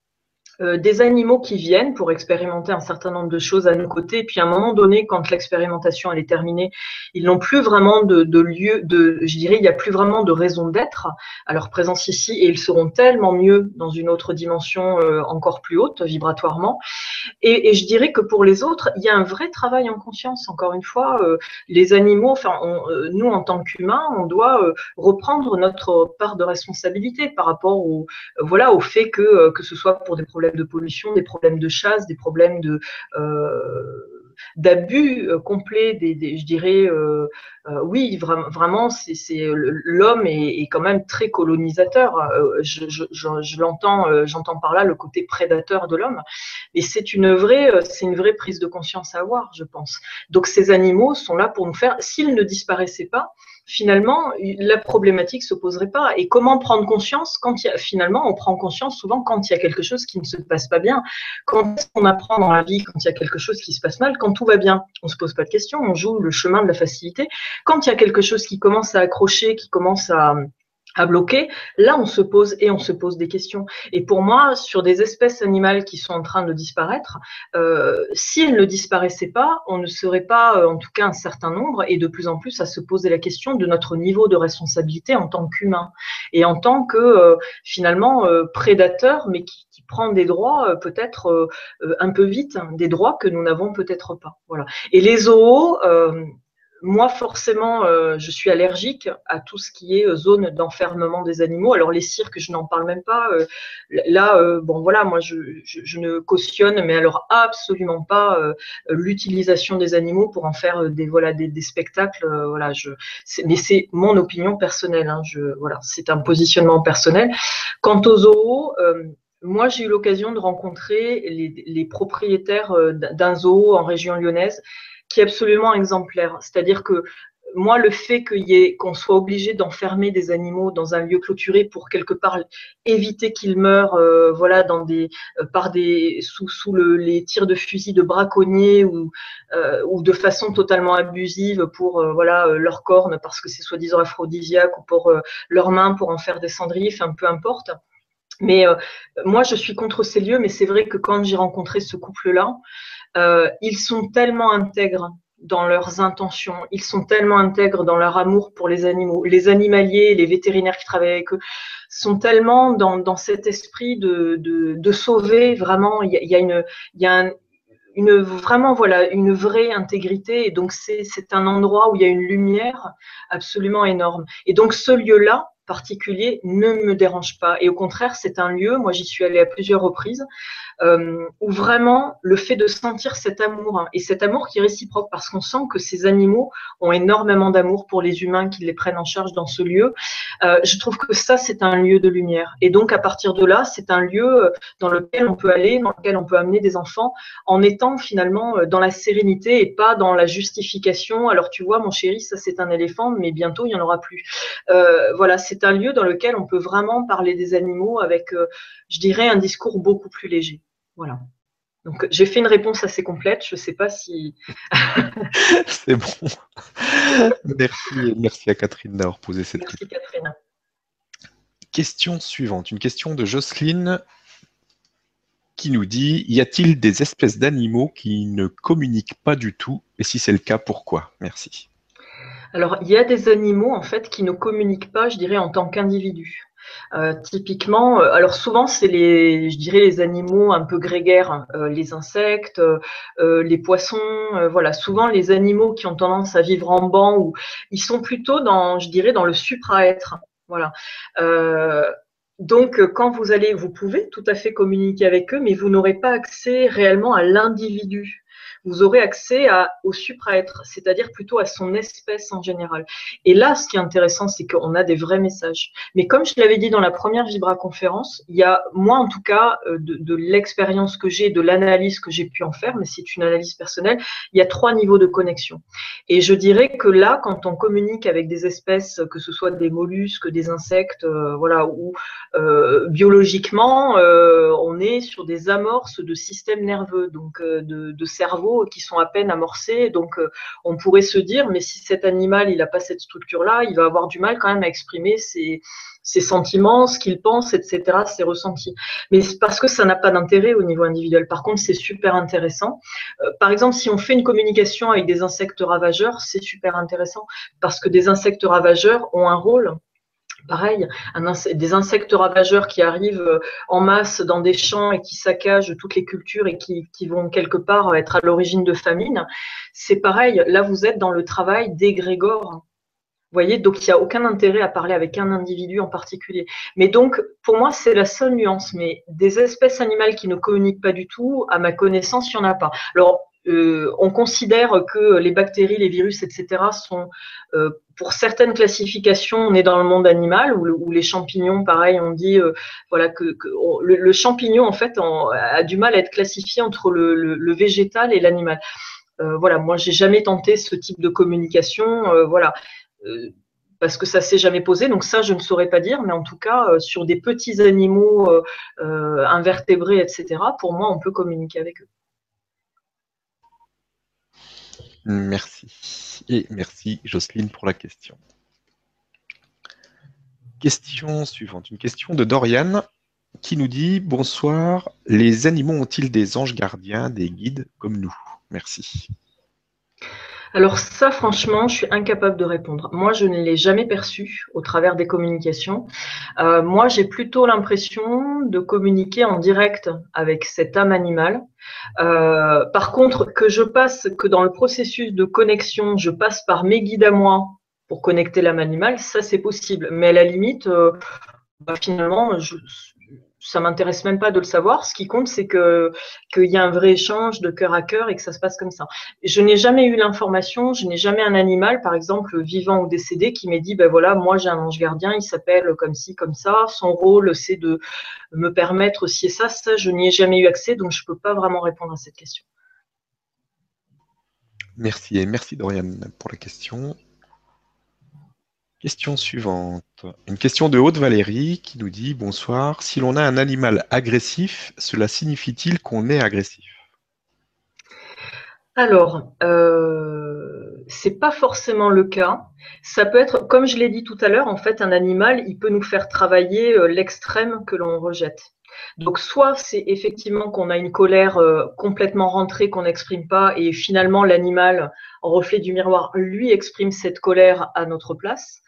euh, des animaux qui viennent pour expérimenter un certain nombre de choses à nos côtés. Puis à un moment donné, quand l'expérimentation elle est terminée, ils n'ont plus vraiment de, de, lieu, de, je dirais, il n'y a plus vraiment de raison d'être à leur présence ici, et ils seront tellement mieux dans une autre dimension euh, encore plus haute vibratoirement. Et, et, je dirais que pour les autres, il y a un vrai travail en conscience. Encore une fois, euh, les animaux, enfin nous en tant qu'humains, on doit reprendre notre part de responsabilité par rapport au, voilà, au fait que que ce soit pour des problèmes de pollution, des problèmes de chasse, des problèmes de euh, d'abus euh, complet, des, je dirais, euh, oui, vraiment, c'est l'homme est, quand même très colonisateur. je, l'entends, j'entends par là le côté prédateur de l'homme, et c'est une vraie, c'est une vraie prise de conscience à avoir, je pense. Donc ces animaux sont là pour nous faire, s'ils ne disparaissaient pas, finalement, la problématique se poserait pas. Et comment prendre conscience quand il y a, finalement, on prend conscience souvent quand il y a quelque chose qui ne se passe pas bien. Quand on apprend dans la vie quand il y a quelque chose qui se passe mal, quand tout va bien, on se pose pas de questions, on joue le chemin de la facilité. Quand il y a quelque chose qui commence à accrocher, qui commence à, à bloquer, là on se pose et on se pose des questions. Et pour moi, sur des espèces animales qui sont en train de disparaître, euh, si elles ne disparaissaient pas, on ne serait pas, euh, en tout cas un certain nombre, et de plus en plus à se poser la question de notre niveau de responsabilité en tant qu'humain et en tant que euh, finalement euh, prédateur, mais qui, qui, prend des droits peut-être un peu vite, hein, des droits que nous n'avons peut-être pas. Voilà. Et les zoos moi, forcément, euh, je suis allergique à tout ce qui est euh, zone d'enfermement des animaux. Alors, les cirques, je n'en parle même pas. Euh, là, bon, voilà, moi, je, ne cautionne, mais alors absolument pas l'utilisation des animaux pour en faire des, voilà, des, spectacles. voilà, mais c'est mon opinion personnelle. Hein, voilà, c'est un positionnement personnel. Quant aux zoos, moi, j'ai eu l'occasion de rencontrer les propriétaires d'un zoo en région lyonnaise qui est absolument exemplaire. C'est-à-dire que moi, le fait qu'on soit obligé d'enfermer des animaux dans un lieu clôturé pour quelque part éviter qu'ils meurent, euh, voilà, dans des, euh, par des, sous, sous le, les tirs de fusil de braconniers ou, euh, de façon totalement abusive pour, voilà, leurs cornes parce que c'est soi-disant aphrodisiaque ou pour leurs mains pour en faire des cendriers, enfin, peu importe. Mais moi, je suis contre ces lieux, mais c'est vrai que quand j'ai rencontré ce couple-là, euh, ils sont tellement intègres dans leurs intentions, ils sont tellement intègres dans leur amour pour les animaux. Les animaliers, les vétérinaires qui travaillent avec eux sont tellement dans, cet esprit de, de, sauver. Vraiment, il y a, une, y a une vraiment voilà une vraie intégrité et donc c'est un endroit où il y a une lumière absolument énorme et donc ce lieu là particulier ne me dérange pas. Et au contraire c'est un lieu moi j'y suis allée à plusieurs reprises euh, où vraiment le fait de sentir cet amour, hein, et cet amour qui est réciproque parce qu'on sent que ces animaux ont énormément d'amour pour les humains qui les prennent en charge dans ce lieu, euh, je trouve que ça, c'est un lieu de lumière. Et donc, à partir de là, c'est un lieu euh, dans lequel on peut aller, dans lequel on peut amener des enfants en étant finalement euh, dans la sérénité et pas dans la justification. Alors, tu vois, mon chéri, ça, c'est un éléphant, mais bientôt, il n'y en aura plus. Euh, voilà, c'est un lieu dans lequel on peut vraiment parler des animaux avec, je dirais, un discours beaucoup plus léger. Voilà. Donc, j'ai fait une réponse assez complète. Je ne sais pas si. C'est bon. merci, merci à Catherine d'avoir posé cette question. Merci, Catherine. Question suivante. Une question de Jocelyne qui nous dit Y a-t-il des espèces d'animaux qui ne communiquent pas du tout? Et si c'est le cas, pourquoi? Merci. Alors, il y a des animaux en fait qui ne communiquent pas, je dirais, en tant qu'individus. Euh, typiquement, euh, alors souvent c'est les, je dirais les animaux un peu grégaires, hein, euh, les insectes, les poissons, voilà, souvent les animaux qui ont tendance à vivre en banc ou ils sont plutôt dans, je dirais, dans le supra-être, voilà. donc, quand vous allez, vous pouvez tout à fait communiquer avec eux, mais vous n'aurez pas accès réellement à l'individu vous aurez accès à, au supra-être, c'est-à-dire plutôt à son espèce en général. Et là, ce qui est intéressant, c'est qu'on a des vrais messages. Mais comme je l'avais dit dans la première Vibra conférence, il y a, moi en tout cas, euh, de, l'expérience que j'ai, de l'analyse que j'ai pu en faire, mais c'est une analyse personnelle, il y a trois niveaux de connexion. Et je dirais que là, quand on communique avec des espèces, que ce soit des mollusques, des insectes, euh, voilà, ou euh, biologiquement, on est sur des amorces de système nerveux, donc de, de cerveau qui sont à peine amorcés. Donc, euh, on pourrait se dire, mais si cet animal, il n'a pas cette structure-là, il va avoir du mal quand même à exprimer ses, sentiments, ce qu'il pense, etc., ses ressentis. Mais parce que ça n'a pas d'intérêt au niveau individuel. Par contre, c'est super intéressant. Euh, par exemple, si on fait une communication avec des insectes ravageurs, c'est super intéressant parce que des insectes ravageurs ont un rôle pareil, des insectes ravageurs qui arrivent euh, en masse dans des champs et qui saccagent toutes les cultures et qui, vont quelque part être à l'origine de famine, c'est pareil, là vous êtes dans le travail d'égrégore. Vous voyez, donc il n'y a aucun intérêt à parler avec un individu en particulier. Mais donc, pour moi, c'est la seule nuance. Mais des espèces animales qui ne communiquent pas du tout, à ma connaissance, il n'y en a pas. Alors, euh, on considère que les bactéries, les virus, etc., sont, euh, pour certaines classifications, on est dans le monde animal, ou, les champignons, pareil, on dit euh, voilà que, le, champignon, en fait, a du mal à être classifié entre le, végétal et l'animal. voilà, moi, j'ai jamais tenté ce type de communication, voilà parce que ça s'est jamais posé, donc ça je ne saurais pas dire, mais en tout cas sur des petits animaux invertébrés, etc. Pour moi, on peut communiquer avec eux. Merci. Et merci Jocelyne pour la question. Question suivante. Une question de Dorian qui nous dit Bonsoir, les animaux ont-ils des anges gardiens, des guides comme nous? Merci. Alors ça, franchement, je suis incapable de répondre. Moi, je ne l'ai jamais perçu au travers des communications. Euh, moi, j'ai plutôt l'impression de communiquer en direct avec cette âme animale. Euh, par contre, que je passe, que dans le processus de connexion, je passe par mes guides à moi pour connecter l'âme animale, ça c'est possible. Mais à la limite, euh, bah, finalement, je, ça m'intéresse même pas de le savoir. Ce qui compte, c'est que qu'il y a un vrai échange de cœur à cœur et que ça se passe comme ça. Je n'ai jamais eu l'information, je n'ai jamais un animal, par exemple vivant ou décédé, qui m'ait dit ben voilà, moi j'ai un ange gardien, il s'appelle comme ci, comme ça. Son rôle, c'est de me permettre aussi et ça. Ça, je n'y ai jamais eu accès, donc je peux pas vraiment répondre à cette question. Merci et merci Dorian pour la question. Question suivante. Une question de Haute-Valérie qui nous dit Bonsoir. Si l'on a un animal agressif, cela signifie-t-il qu'on est agressif? Alors, euh, c'est pas forcément le cas. Ça peut être, comme je l'ai dit tout à l'heure, en fait, un animal, il peut nous faire travailler euh, l'extrême que l'on rejette. Donc soit c'est effectivement qu'on a une colère euh, complètement rentrée qu'on n'exprime pas et finalement l'animal en reflet du miroir lui exprime cette colère à notre place.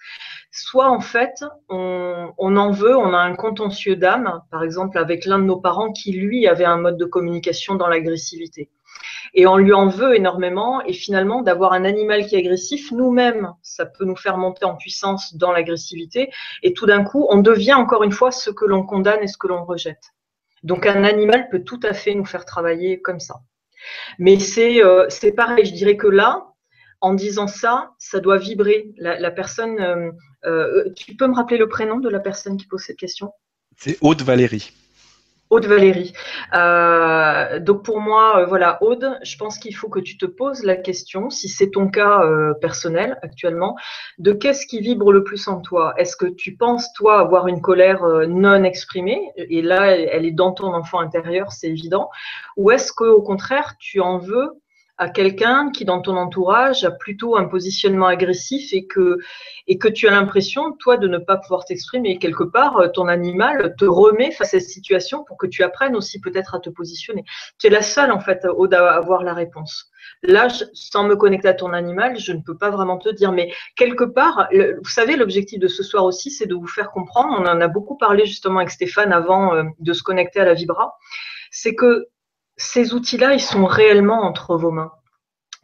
Soit en fait on, en veut, on a un contentieux d'âme, par exemple avec l'un de nos parents qui lui avait un mode de communication dans l'agressivité. Et on lui en veut énormément et finalement d'avoir un animal qui est agressif, nous-mêmes, ça peut nous faire monter en puissance dans l'agressivité et tout d'un coup on devient encore une fois ce que l'on condamne et ce que l'on rejette. Donc un animal peut tout à fait nous faire travailler comme ça. Mais c'est euh, pareil, je dirais que là, en disant ça, ça doit vibrer. La, personne, euh, euh, tu peux me rappeler le prénom de la personne qui pose cette question? C'est Aude Valérie. Aude Valérie. Euh, donc pour moi, euh, voilà, Aude, je pense qu'il faut que tu te poses la question, si c'est ton cas euh, personnel actuellement, de qu'est-ce qui vibre le plus en toi? Est-ce que tu penses, toi, avoir une colère non exprimée? Et là, elle est dans ton enfant intérieur, c'est évident. Ou est-ce qu'au contraire, tu en veux à quelqu'un qui, dans ton entourage, a plutôt un positionnement agressif et que, et que tu as l'impression, toi, de ne pas pouvoir t'exprimer. Quelque part, ton animal te remet face à cette situation pour que tu apprennes aussi peut-être à te positionner. Tu es la seule, en fait, à avoir la réponse. Là, sans me connecter à ton animal, je ne peux pas vraiment te dire. Mais quelque part, vous savez, l'objectif de ce soir aussi, c'est de vous faire comprendre. On en a beaucoup parlé justement avec Stéphane avant euh, de se connecter à la Vibra. C'est que ces outils-là, ils sont réellement entre vos mains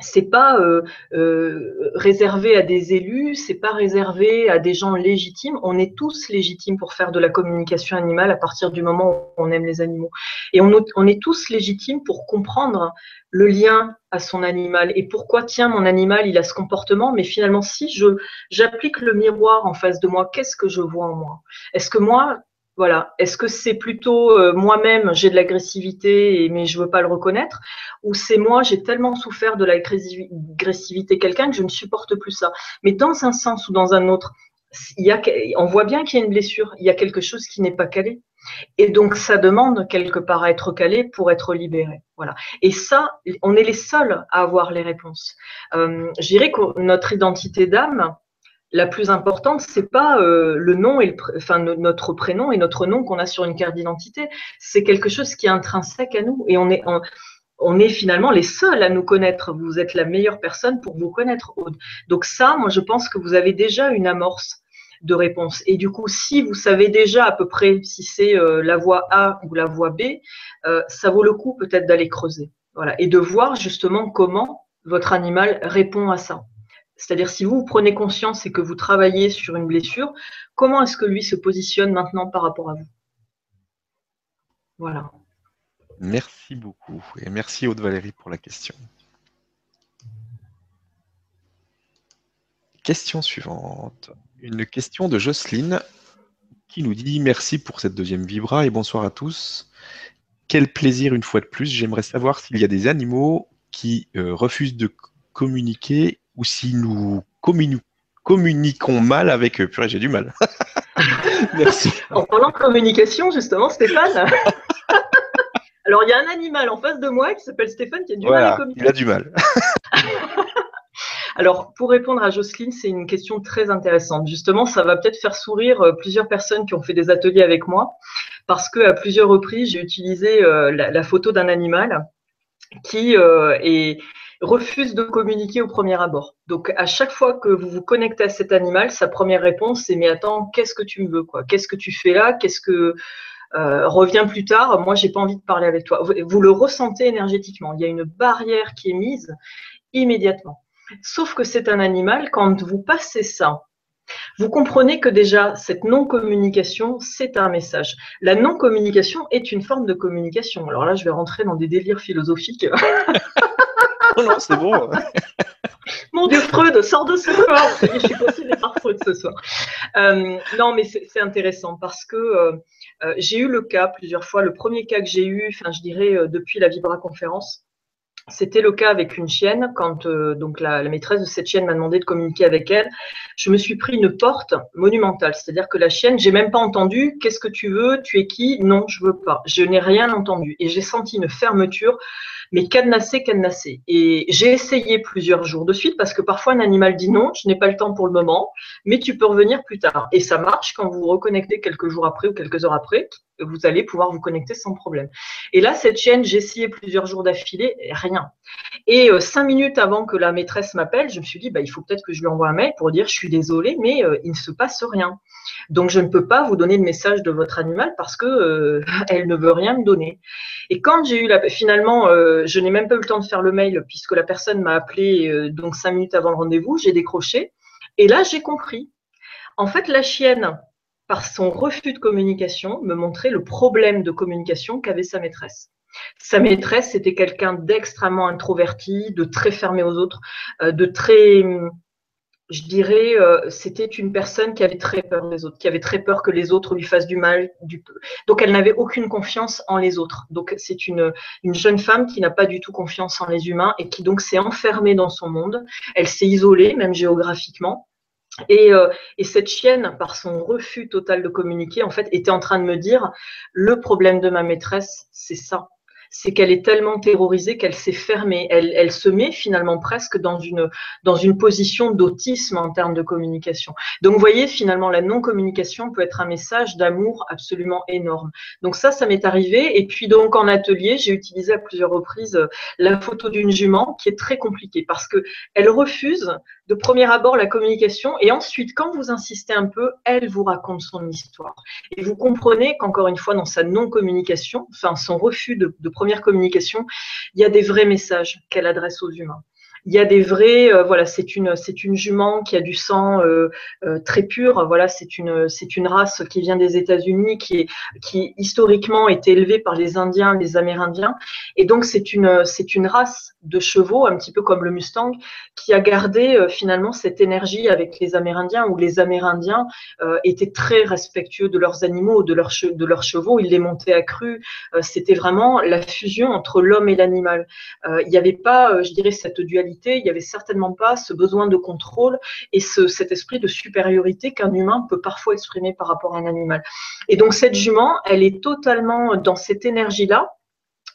c'est pas euh, euh, réservé à des élus, c'est pas réservé à des gens légitimes. On est tous légitimes pour faire de la communication animale à partir du moment où on aime les animaux. Et on, est tous légitimes pour comprendre le lien à son animal et pourquoi tiens mon animal il a ce comportement mais finalement si je j'applique le miroir en face de moi qu'est-ce que je vois en moi? Est-ce que moi voilà. Est-ce que c'est plutôt euh, moi-même, j'ai de l'agressivité, mais je veux pas le reconnaître, ou c'est moi, j'ai tellement souffert de l'agressivité quelqu'un que je ne supporte plus ça. Mais dans un sens ou dans un autre, y a, on voit bien qu'il y a une blessure, il y a quelque chose qui n'est pas calé. Et donc, ça demande quelque part à être calé pour être libéré. Voilà. Et ça, on est les seuls à avoir les réponses. Euh, je dirais que notre identité d'âme, la plus importante, c'est pas euh, le nom et le, enfin notre prénom et notre nom qu'on a sur une carte d'identité. C'est quelque chose qui est intrinsèque à nous et on est on, est finalement les seuls à nous connaître. Vous êtes la meilleure personne pour vous connaître. Donc ça, moi, je pense que vous avez déjà une amorce de réponse. Et du coup, si vous savez déjà à peu près si c'est euh, la voie A ou la voie B, euh, ça vaut le coup peut-être d'aller creuser. Voilà. Et de voir justement comment votre animal répond à ça. C'est-à-dire si vous, prenez conscience et que vous travaillez sur une blessure, comment est-ce que lui se positionne maintenant par rapport à vous? Voilà. Merci beaucoup et merci Aude Valérie pour la question. Question suivante. Une question de Jocelyne qui nous dit merci pour cette deuxième vibra et bonsoir à tous. Quel plaisir une fois de plus. J'aimerais savoir s'il y a des animaux qui euh, refusent de communiquer ou si nous communiquons mal avec eux. Purée, j'ai du mal. Merci. En parlant de communication, justement, Stéphane. Alors, il y a un animal en face de moi qui s'appelle Stéphane qui a du mal à communiquer. Il a du mal. Alors, pour répondre à Jocelyne, c'est une question très intéressante. Justement, ça va peut-être faire sourire euh, plusieurs personnes qui ont fait des ateliers avec moi, parce que à plusieurs reprises, j'ai utilisé euh, la, photo d'un animal qui euh, est refuse de communiquer au premier abord. Donc à chaque fois que vous vous connectez à cet animal, sa première réponse c'est mais attends, qu'est-ce que tu me veux quoi? Qu'est-ce que tu fais là? Qu'est-ce que euh, reviens plus tard, moi j'ai pas envie de parler avec toi. Vous, le ressentez énergétiquement. Il y a une barrière qui est mise immédiatement. Sauf que c'est un animal, quand vous passez ça, vous comprenez que déjà, cette non-communication, c'est un message. La non-communication est une forme de communication. Alors là, je vais rentrer dans des délires philosophiques. non, c'est bon. Mon Dieu, Freud, sors de ce corps. Je suis possédée par Freud ce soir. Euh, non, mais c'est intéressant parce que euh, euh, j'ai eu le cas plusieurs fois. Le premier cas que j'ai eu, enfin, je dirais depuis la Vibra conférence, c'était le cas avec une chienne. Quand donc la, la, maîtresse de cette chienne m'a demandé de communiquer avec elle, je me suis pris une porte monumentale. C'est-à-dire que la chienne, j'ai même pas entendu. Qu'est-ce que tu veux? Tu es qui Non, je veux pas. Je n'ai rien entendu et j'ai senti une fermeture mais cadenassé, cadenassé. Et j'ai essayé plusieurs jours de suite parce que parfois un animal dit non, je n'ai pas le temps pour le moment, mais tu peux revenir plus tard. Et ça marche quand vous vous reconnectez quelques jours après ou quelques heures après, vous allez pouvoir vous connecter sans problème. Et là, cette chienne, j'ai essayé plusieurs jours d'affilée, rien. Et euh, cinq minutes avant que la maîtresse m'appelle, je me suis dit, bah, il faut peut-être que je lui envoie un mail pour dire, je suis désolée, mais euh, il ne se passe rien. Donc, je ne peux pas vous donner le message de votre animal parce que euh, elle ne veut rien me donner. Et quand j'ai eu la, finalement, je n'ai même pas eu le temps de faire le mail puisque la personne m'a appelé donc cinq minutes avant le rendez-vous, j'ai décroché. Et là, j'ai compris. En fait, la chienne, par son refus de communication, me montrait le problème de communication qu'avait sa maîtresse. Sa maîtresse, c'était quelqu'un d'extrêmement introverti, de très fermé aux autres, euh, de très, je dirais, euh, c'était une personne qui avait très peur des autres, qui avait très peur que les autres lui fassent du mal. Du... Donc, elle n'avait aucune confiance en les autres. Donc, c'est une, une jeune femme qui n'a pas du tout confiance en les humains et qui donc s'est enfermée dans son monde. Elle s'est isolée, même géographiquement. Euh, et, cette chienne, par son refus total de communiquer, en fait, était en train de me dire le problème de ma maîtresse, c'est ça. c'est qu'elle est tellement terrorisée qu'elle s'est fermée. Elle, se met finalement presque dans une, dans une position d'autisme en termes de communication. Donc, vous voyez, finalement, la non-communication peut être un message d'amour absolument énorme. Donc ça, ça m'est arrivé. Et puis donc en atelier, j'ai utilisé à plusieurs reprises euh, la photo d'une jument qui est très compliquée parce que elle refuse de premier abord la communication et ensuite, quand vous insistez un peu, elle vous raconte son histoire. Et vous comprenez qu'encore une fois, dans sa non-communication, enfin son refus de, de première communication, il y a des vrais messages qu'elle adresse aux humains. Il y a des vrais, euh, voilà, c'est une, c'est une jument qui a du sang euh, euh, très pur. Voilà, c'est une, c'est une race qui vient des États-Unis, qui est, qui historiquement été élevée par les Indiens, les Amérindiens, et donc c'est une, c'est une race de chevaux, un petit peu comme le Mustang, qui a gardé finalement cette énergie avec les Amérindiens, où les Amérindiens étaient très respectueux de leurs animaux, de leurs, de leurs chevaux, ils les montaient à cru. C'était vraiment la fusion entre l'homme et l'animal. Il n'y avait pas, je dirais, cette dualité il n'y avait certainement pas ce besoin de contrôle et ce, cet esprit de supériorité qu'un humain peut parfois exprimer par rapport à un animal. Et donc cette jument, elle est totalement dans cette énergie-là.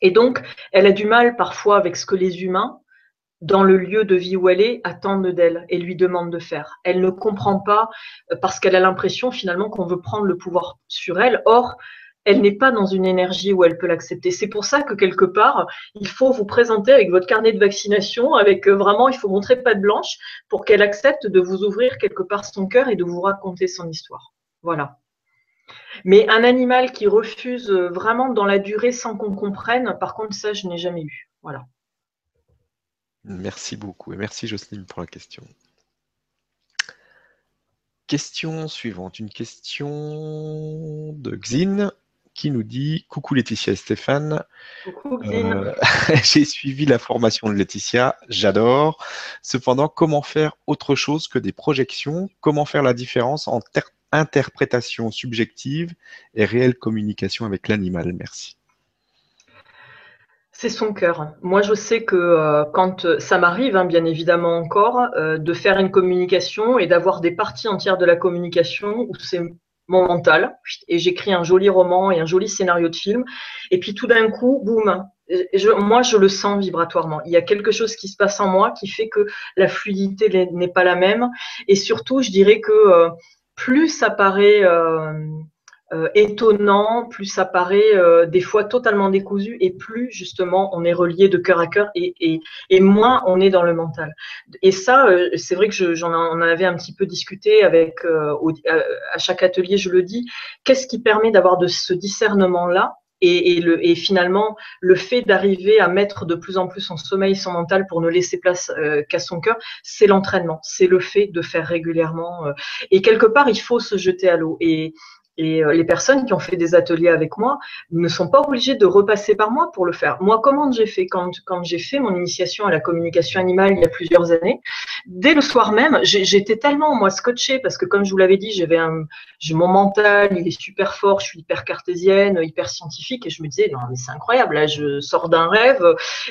Et donc, elle a du mal parfois avec ce que les humains, dans le lieu de vie où elle est, attendent d'elle et lui demandent de faire. Elle ne comprend pas euh, parce qu'elle a l'impression finalement qu'on veut prendre le pouvoir sur elle. Or, elle n'est pas dans une énergie où elle peut l'accepter. C'est pour ça que quelque part, il faut vous présenter avec votre carnet de vaccination, avec euh, vraiment, il faut montrer pas de blanche pour qu'elle accepte de vous ouvrir quelque part son cœur et de vous raconter son histoire. Voilà. Mais un animal qui refuse euh, vraiment dans la durée sans qu'on comprenne, par contre, ça, je n'ai jamais eu. Voilà. Merci beaucoup et merci Jocelyne pour la question. Question suivante, une question de Xin qui nous dit Coucou Laetitia et Stéphane. Coucou euh, J'ai suivi la formation de Laetitia, j'adore. Cependant, comment faire autre chose que des projections? Comment faire la différence entre interprétation subjective et réelle communication avec l'animal? Merci. C'est son cœur. Moi, je sais que euh, quand ça m'arrive, hein, bien évidemment encore, euh, de faire une communication et d'avoir des parties entières de la communication où c'est mon mental et j'écris un joli roman et un joli scénario de film. Et puis tout d'un coup, boum, moi je le sens vibratoirement. Il y a quelque chose qui se passe en moi qui fait que la fluidité n'est pas la même. Et surtout, je dirais que euh, plus ça paraît euh, étonnant, plus ça paraît euh, des fois totalement décousu et plus justement on est relié de cœur à cœur et, et, et moins on est dans le mental. Et ça, euh, c'est vrai que j'en en avais un petit peu discuté avec à chaque atelier, je le dis. Qu'est-ce qui permet d'avoir de ce discernement-là et, et, le, et, finalement, le fait d'arriver à mettre de plus en plus en sommeil son mental pour ne laisser place qu'à son cœur, c'est l'entraînement, c'est le fait de faire régulièrement. et quelque part, il faut se jeter à l'eau. Et, et euh, les personnes qui ont fait des ateliers avec moi ne sont pas obligées de repasser par moi pour le faire. Moi, comment j'ai fait quand, quand j'ai fait mon initiation à la communication animale il y a plusieurs années Dès le soir même, j'étais tellement moi scotchée parce que comme je vous l'avais dit, j'avais un, mon mental, il est super fort, je suis hyper cartésienne, hyper scientifique et je me disais non mais c'est incroyable, là je sors d'un rêve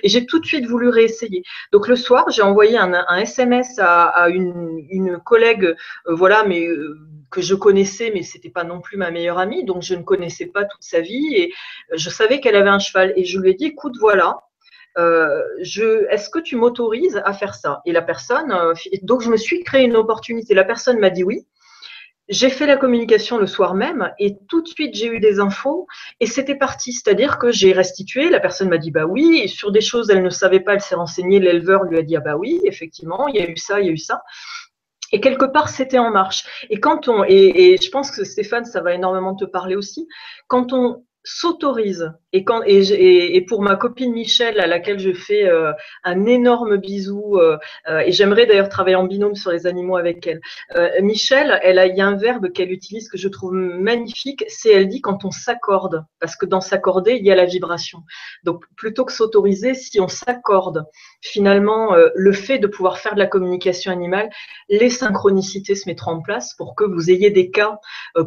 et j'ai tout de suite voulu réessayer. Donc le soir, j'ai envoyé un, un SMS à, à une, une, collègue, euh, voilà, mais euh, que je connaissais, mais c'était pas non plus ma meilleure amie, donc je ne connaissais pas toute sa vie et je savais qu'elle avait un cheval et je lui ai dit écoute voilà, euh, est-ce que tu m'autorises à faire ça? Et la personne, euh, donc je me suis créé une opportunité. La personne m'a dit oui. J'ai fait la communication le soir même et tout de suite j'ai eu des infos et c'était parti. C'est-à-dire que j'ai restitué, la personne m'a dit bah oui, sur des choses elle ne savait pas, elle s'est renseignée, l'éleveur lui a dit ah bah oui, effectivement, il y a eu ça, il y a eu ça. Et quelque part, c'était en marche. Et quand on, et, je pense que Stéphane, ça va énormément te parler aussi, quand on s'autorise et, quand, et, et, pour ma copine Michel, à laquelle je fais euh, un énorme bisou, euh, euh, et j'aimerais d'ailleurs travailler en binôme sur les animaux avec elle. Michel, elle a, il y a un verbe qu'elle utilise que je trouve magnifique, c'est elle dit quand on s'accorde, parce que dans s'accorder, il y a la vibration. Donc plutôt que s'autoriser, si on s'accorde finalement le fait de pouvoir faire de la communication animale, les synchronicités se mettront en place pour que vous ayez des cas,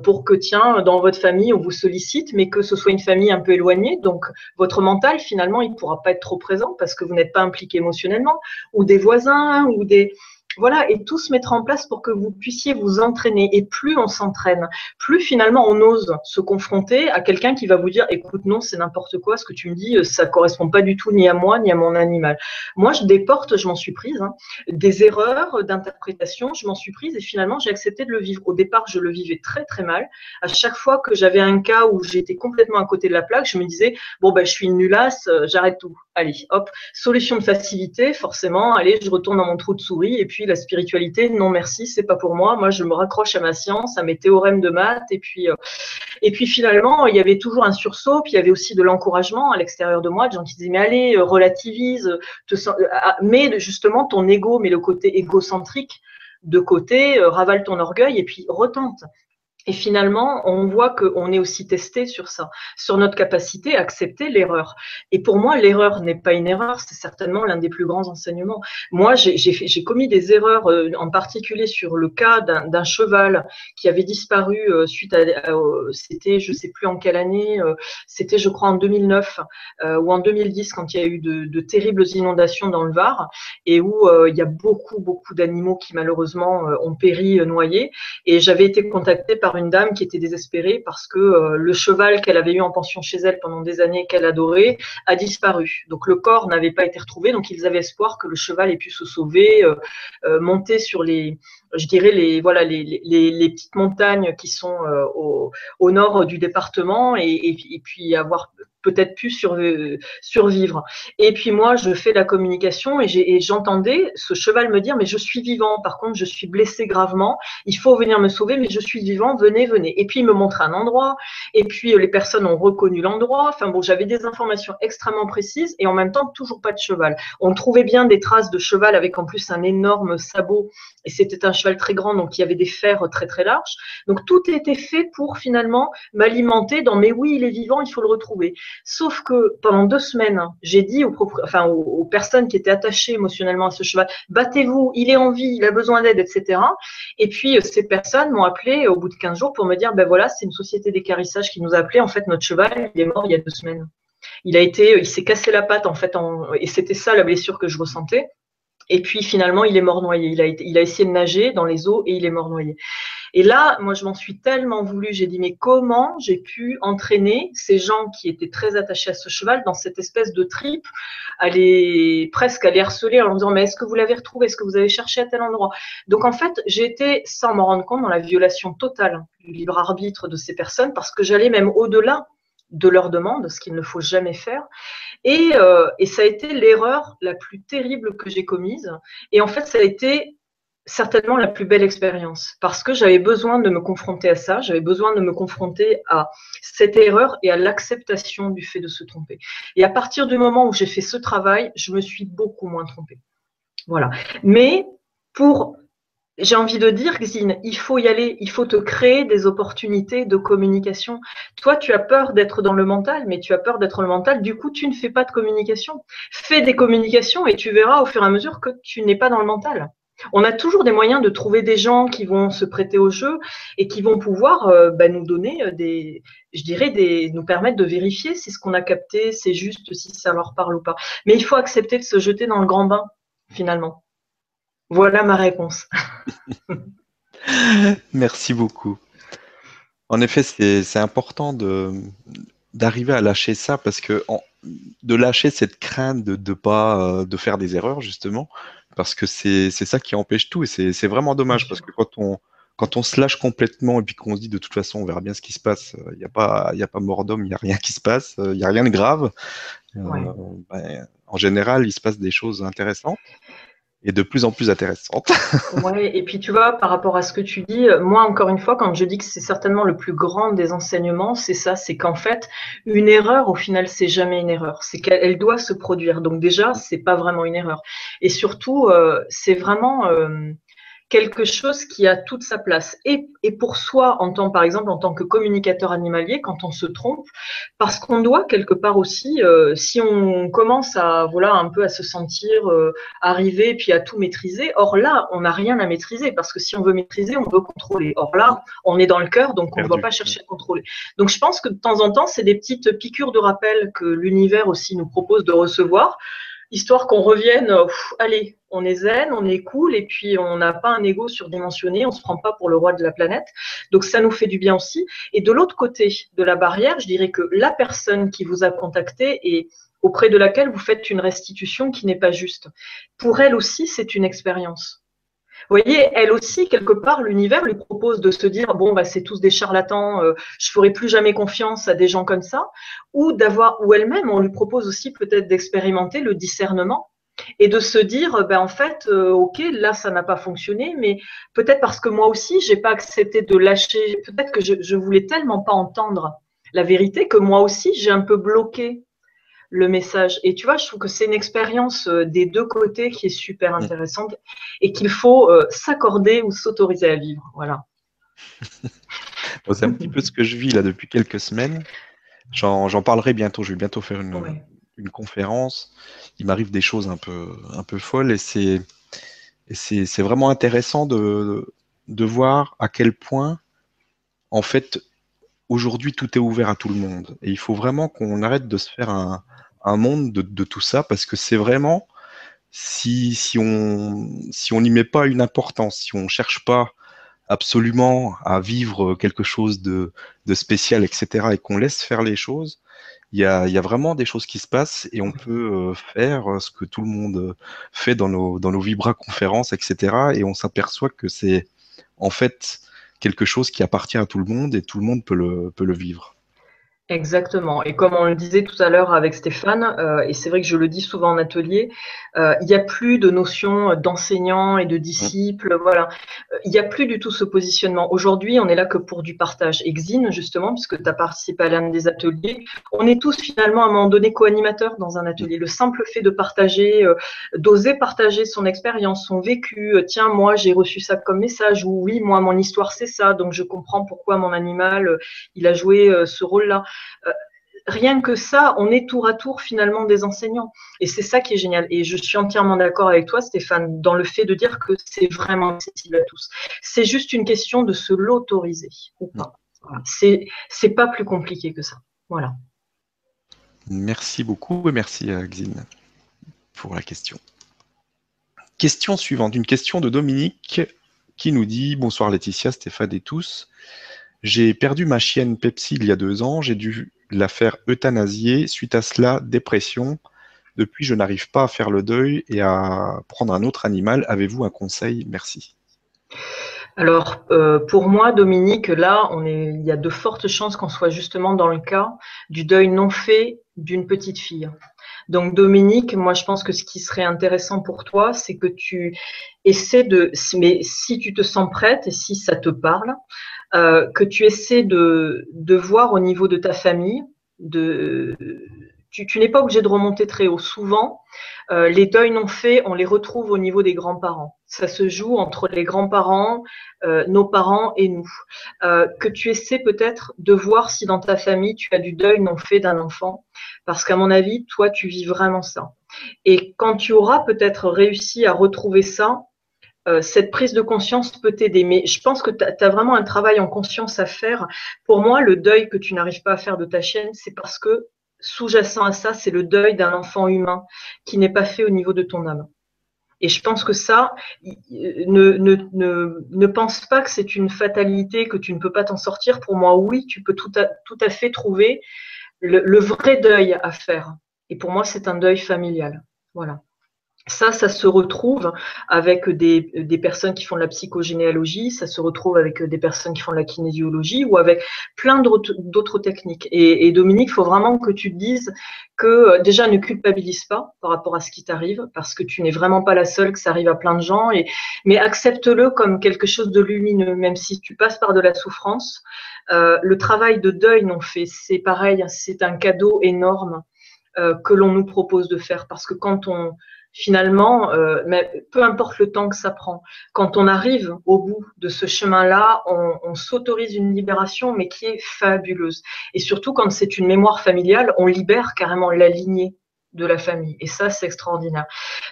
pour que tiens, dans votre famille, on vous sollicite, mais que ce soit une famille un peu éloignée donc, votre mental, finalement, il ne pourra pas être trop présent parce que vous n'êtes pas impliqué émotionnellement, ou des voisins, ou des, voilà, et tout se mettre en place pour que vous puissiez vous entraîner. Et plus on s'entraîne, plus finalement on ose se confronter à quelqu'un qui va vous dire, écoute, non, c'est n'importe quoi, ce que tu me dis, euh, ça correspond pas du tout ni à moi, ni à mon animal. Moi, je déporte, je m'en suis prise, hein. des erreurs d'interprétation, je m'en suis prise, et finalement, j'ai accepté de le vivre. Au départ, je le vivais très, très mal. À chaque fois que j'avais un cas où j'étais complètement à côté de la plaque, je me disais, bon, ben, je suis une nulasse, euh, j'arrête tout. Allez, hop, solution de facilité, forcément, allez, je retourne dans mon trou de souris, et puis la spiritualité, non merci, c'est pas pour moi. Moi, je me raccroche à ma science, à mes théorèmes de maths. Et puis, euh, et puis finalement, il y avait toujours un sursaut. Puis il y avait aussi de l'encouragement à l'extérieur de moi, de gens qui disaient mais allez, euh, relativise, te, mets justement ton ego, mais le côté égocentrique de côté, euh, ravale ton orgueil et puis retente. Et finalement, on voit qu'on est aussi testé sur ça, sur notre capacité à accepter l'erreur. Et pour moi, l'erreur n'est pas une erreur, c'est certainement l'un des plus grands enseignements. Moi, j'ai commis des erreurs, euh, en particulier sur le cas d'un cheval qui avait disparu euh, suite à, c'était, je sais plus en quelle année, euh, c'était, je crois, en 2009 ou en 2010 quand il y a eu de, de, terribles inondations dans le Var et où il y a beaucoup, beaucoup d'animaux qui malheureusement ont péri noyés. Et j'avais été contactée par une dame qui était désespérée parce que euh, le cheval qu'elle avait eu en pension chez elle pendant des années qu'elle adorait a disparu. Donc le corps n'avait pas été retrouvé, donc ils avaient espoir que le cheval ait pu se sauver, euh, euh, monter sur les, je dirais les voilà les, les, petites montagnes qui sont au, au, nord du département et, puis avoir peut-être pu survivre. Et puis moi, je fais la communication et j'entendais ce cheval me dire, mais je suis vivant, par contre, je suis blessé gravement, il faut venir me sauver, mais je suis vivant, venez, venez. Et puis il me montre un endroit, et puis euh, les personnes ont reconnu l'endroit. Enfin bon, j'avais des informations extrêmement précises et en même temps, toujours pas de cheval. On trouvait bien des traces de cheval avec en plus un énorme sabot, et c'était un cheval très grand, donc il y avait des fers très très larges. Donc tout était fait pour finalement m'alimenter dans, mais oui, il est vivant, il faut le retrouver. Sauf que pendant deux semaines, j'ai dit aux, personnes qui étaient attachées émotionnellement à ce cheval, battez-vous, il est en vie, il a besoin d'aide, etc. Et puis euh, ces personnes m'ont appelé au bout de 15 jours pour me dire, ben voilà, c'est une société d'écarissage qui nous a appelé. En fait, notre cheval, il est mort il y a deux semaines. Il a été, il s'est cassé la patte en fait, et c'était ça la blessure que je ressentais. Et puis finalement, il est mort noyé. Il a, essayé de nager dans les eaux et il est mort noyé. Et là, moi, je m'en suis tellement voulu. J'ai dit, mais comment j'ai pu entraîner ces gens qui étaient très attachés à ce cheval dans cette espèce de trip, à presque à les harceler en leur disant, mais est-ce que vous l'avez retrouvé? Est-ce que vous avez cherché à tel endroit? Donc, en fait, j'ai été, sans m'en rendre compte, dans la violation totale du libre arbitre de ces personnes parce que j'allais même au-delà de leur demande, ce qu'il ne faut jamais faire. Et, euh, et ça a été l'erreur la plus terrible que j'ai commise. Et en fait, ça a été certainement la plus belle expérience parce que j'avais besoin de me confronter à ça, j'avais besoin de me confronter à cette erreur et à l'acceptation du fait de se tromper. Et à partir du moment où j'ai fait ce travail, je me suis beaucoup moins trompée. Voilà. Mais pour j'ai envie de dire, Xine, il faut y aller, il faut te créer des opportunités de communication. Toi, tu as peur d'être dans le mental, mais tu as peur d'être dans le mental, du coup, tu ne fais pas de communication. Fais des communications et tu verras au fur et à mesure que tu n'es pas dans le mental. On a toujours des moyens de trouver des gens qui vont se prêter au jeu et qui vont pouvoir euh, bah, nous donner euh, des, je dirais, des, nous permettre de vérifier si ce qu'on a capté, c'est juste, si ça leur parle ou pas. Mais il faut accepter de se jeter dans le grand bain, finalement. Voilà ma réponse. Merci beaucoup. En effet, c'est important d'arriver à lâcher ça parce que de lâcher cette crainte de ne pas euh, de faire des erreurs justement parce que c'est ça qui empêche tout et c'est vraiment dommage parce que quand on quand on se lâche complètement et puis qu'on se dit de toute façon on verra bien ce qui se passe, il n'y a pas il a pas mort d'homme, il n'y a rien qui se passe, il n'y a rien de grave. Euh, ben, en général, il se passe des choses intéressantes et de plus en plus intéressante. ouais, et puis tu vois, par rapport à ce que tu dis, moi encore une fois, quand je dis que c'est certainement le plus grand des enseignements, c'est ça, c'est qu'en fait, une erreur, au final, c'est jamais une erreur. C'est qu'elle doit se produire. Donc déjà, c'est pas vraiment une erreur. Et surtout, euh, c'est vraiment euh, quelque chose qui a toute sa place. Et, et, pour soi, en tant, par exemple, en tant que communicateur animalier, quand on se trompe, parce qu'on doit quelque part aussi, euh, si on commence à, voilà, un peu à se sentir euh, arrivé, puis à tout maîtriser, or là, on n'a rien à maîtriser, parce que si on veut maîtriser, on veut contrôler. Or là, on est dans le cœur, donc on ne doit pas chercher à contrôler. Donc je pense que de temps en temps, c'est des petites piqûres de rappel que l'univers aussi nous propose de recevoir histoire qu'on revienne, allez, on est zen, on est cool, et puis on n'a pas un ego surdimensionné, on se prend pas pour le roi de la planète. Donc ça nous fait du bien aussi. Et de l'autre côté de la barrière, je dirais que la personne qui vous a contacté et auprès de laquelle vous faites une restitution qui n'est pas juste, pour elle aussi, c'est une expérience. Vous voyez, elle aussi, quelque part, l'univers lui propose de se dire bon, bah, c'est tous des charlatans, euh, je ferai plus jamais confiance à des gens comme ça, ou d'avoir, ou elle-même, on lui propose aussi peut-être d'expérimenter le discernement et de se dire, ben en fait, euh, ok, là ça n'a pas fonctionné, mais peut-être parce que moi aussi j'ai pas accepté de lâcher, peut-être que je, je voulais tellement pas entendre la vérité que moi aussi j'ai un peu bloqué le message. Et tu vois, je trouve que c'est une expérience euh, des deux côtés qui est super mm. intéressante et qu'il faut euh, s'accorder ou s'autoriser à vivre. Voilà. c'est un petit peu ce que je vis là depuis quelques semaines. J'en parlerai bientôt. Je vais bientôt faire une, une conférence. Il m'arrive des choses un peu, un peu folles et c'est c'est vraiment intéressant de, de voir à quel point, en fait, aujourd'hui, tout est ouvert à tout le monde. Et il faut vraiment qu'on arrête de se faire un, monde de, tout ça parce que c'est vraiment si, on n'y met pas une importance, si on cherche pas absolument à vivre quelque chose de, spécial, etc., et qu'on laisse faire les choses, il y a, vraiment des choses qui se passent et on peut euh, faire ce que tout le monde fait dans nos, dans nos Vibra conférences, etc., et on s'aperçoit que c'est en fait quelque chose qui appartient à tout le monde et tout le monde peut le, peut le vivre. Exactement. Et comme on le disait tout à l'heure avec Stéphane, euh, et c'est vrai que je le dis souvent en atelier, euh, il n'y a plus de notion d'enseignant et de disciple. Voilà, euh, il n'y a plus du tout ce positionnement. Aujourd'hui, on est là que pour du partage. Exine, justement, puisque tu as participé à l'un des ateliers, on est tous finalement à un moment donné co-animateurs dans un atelier. Le simple fait de partager, d'oser partager son expérience, son vécu. tiens, moi, j'ai reçu ça comme message, ou oui, moi, mon histoire, c'est ça, donc je comprends pourquoi mon animal, il a joué ce rôle-là. Rien que ça, on est tour à tour finalement des enseignants. Et c'est ça qui est génial. Et je suis entièrement d'accord avec toi, Stéphane, dans le fait de dire que c'est vraiment accessible à tous. C'est juste une question de se l'autoriser ou pas. C'est pas plus compliqué que ça. Voilà. Merci beaucoup et merci à Xine pour la question. Question suivante, une question de Dominique qui nous dit Bonsoir Laetitia, Stéphane et tous. J'ai perdu ma chienne Pepsi il y a deux ans, j'ai dû la faire euthanasier. Suite à cela, dépression. Depuis, je n'arrive pas à faire le deuil et à prendre un autre animal. Avez-vous un conseil? Merci. Alors, euh, pour moi, Dominique, là, il y a de fortes chances qu'on soit justement dans le cas du deuil non fait d'une petite fille. Donc, Dominique, moi, je pense que ce qui serait intéressant pour toi, c'est que tu essaies de, mais si tu te sens prête et si ça te parle, euh, que tu essaies de, de, voir au niveau de ta famille. De, tu, tu n'es pas obligé de remonter très haut. Souvent, euh, les deuils non faits, on les retrouve au niveau des grands-parents. Ça se joue entre les grands-parents, euh, nos parents et nous. Euh, que tu essaies peut-être de voir si dans ta famille, tu as du deuil non fait d'un enfant. Parce qu'à mon avis, toi, tu vis vraiment ça. Et quand tu auras peut-être réussi à retrouver ça, euh, cette prise de conscience peut t'aider. Mais je pense que tu as, vraiment un travail en conscience à faire. Pour moi, le deuil que tu n'arrives pas à faire de ta chaîne, c'est parce que sous-jacent à ça, c'est le deuil d'un enfant humain qui n'est pas fait au niveau de ton âme. Et je pense que ça, ne, pense pas que c'est une fatalité, que tu ne peux pas t'en sortir. Pour moi, oui, tu peux tout à, tout à fait trouver le, le vrai deuil à faire. Et pour moi, c'est un deuil familial. Voilà. Ça, ça se retrouve avec des, personnes qui font de la psychogénéalogie, ça se retrouve avec des personnes qui font de la kinésiologie ou avec plein d'autres techniques. Et, Dominique, il faut vraiment que tu te dises que déjà ne culpabilise pas par rapport à ce qui t'arrive, parce que tu n'es vraiment pas la seule, que ça arrive à plein de gens, et, mais accepte-le comme quelque chose de lumineux, même si tu passes par de la souffrance. Euh, le travail de deuil non fait, c'est pareil, c'est un cadeau énorme euh, que l'on nous propose de faire, parce que quand on finalement, euh, mais peu importe le temps que ça prend, quand on arrive au bout de ce chemin-là, on, s'autorise une libération, mais qui est fabuleuse. Et surtout, quand c'est une mémoire familiale, on libère carrément la lignée de la famille. Et ça, c'est extraordinaire.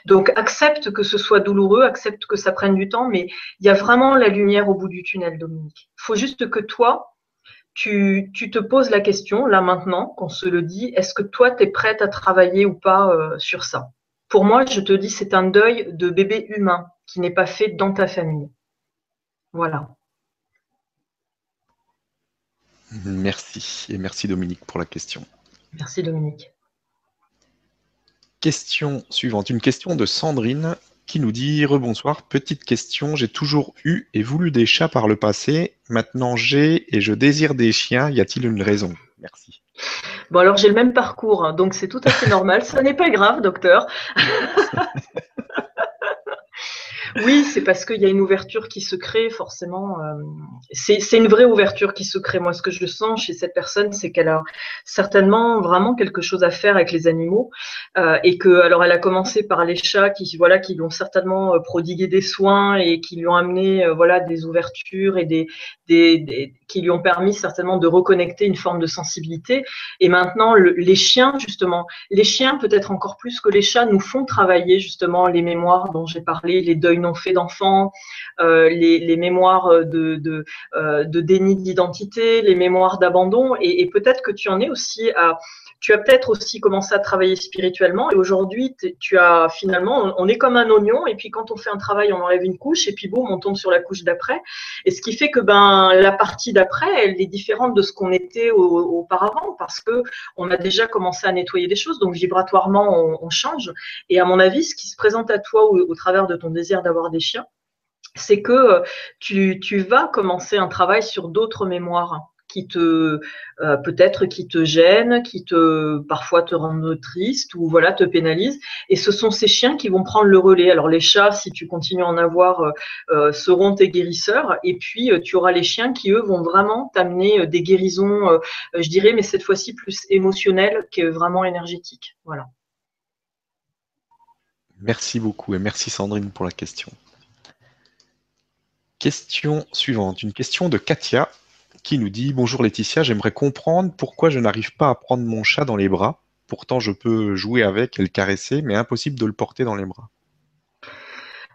Donc, accepte que ce soit douloureux, accepte que ça prenne du temps, mais il y a vraiment la lumière au bout du tunnel, Dominique. Il faut juste que toi, tu, tu, te poses la question, là maintenant, qu'on se le dit, est-ce que toi, tu es prête à travailler ou pas euh, sur ça? Pour moi, je te dis, c'est un deuil de bébé humain qui n'est pas fait dans ta famille. Voilà. Merci. Et merci Dominique pour la question. Merci Dominique. Question suivante. Une question de Sandrine qui nous dit Rebonsoir, petite question. J'ai toujours eu et voulu des chats par le passé. Maintenant j'ai et je désire des chiens. Y a-t-il une raison? Merci. Bon, alors j'ai le même parcours, hein, donc c'est tout à fait normal. Ce n'est pas grave, docteur. Oui, c'est parce qu'il y a une ouverture qui se crée, forcément. Euh, c'est une vraie ouverture qui se crée. Moi, ce que je sens chez cette personne, c'est qu'elle a certainement vraiment quelque chose à faire avec les animaux. Euh, et que, alors, elle a commencé par les chats qui, voilà, qui lui ont certainement euh, prodigué des soins et qui lui ont amené, voilà, des ouvertures et des, qui lui ont permis certainement de reconnecter une forme de sensibilité. Et maintenant, les chiens, justement, les chiens, peut-être encore plus que les chats, nous font travailler justement les mémoires dont j'ai parlé, les deuils non faits d'enfants, euh, les, mémoires de, euh, de déni d'identité, les mémoires d'abandon. Et peut-être que tu en es aussi à tu as peut-être aussi commencé à travailler spirituellement et aujourd'hui, tu as finalement, on est comme un oignon et puis quand on fait un travail, on enlève une couche et puis boum, on tombe sur la couche d'après. Et ce qui fait que ben la partie d'après, elle est différente de ce qu'on était auparavant parce que on a déjà commencé à nettoyer des choses, donc vibratoirement, on, change. Et à mon avis, ce qui se présente à toi au, travers de ton désir d'avoir des chiens, c'est que tu, tu vas commencer un travail sur d'autres mémoires qui te euh, peut-être qui te gênent, qui te parfois te rendent triste ou voilà te pénalisent. Et ce sont ces chiens qui vont prendre le relais. Alors les chats, si tu continues à en avoir, euh, euh, seront tes guérisseurs. Et puis tu auras les chiens qui eux vont vraiment t'amener des guérisons, je dirais, mais cette fois-ci plus émotionnelles que vraiment énergétiques. Voilà. Merci beaucoup et merci Sandrine pour la question. Question suivante, une question de Katia qui nous dit Bonjour Laetitia, j'aimerais comprendre pourquoi je n'arrive pas à prendre mon chat dans les bras. Pourtant, je peux jouer avec et le caresser, mais impossible de le porter dans les bras.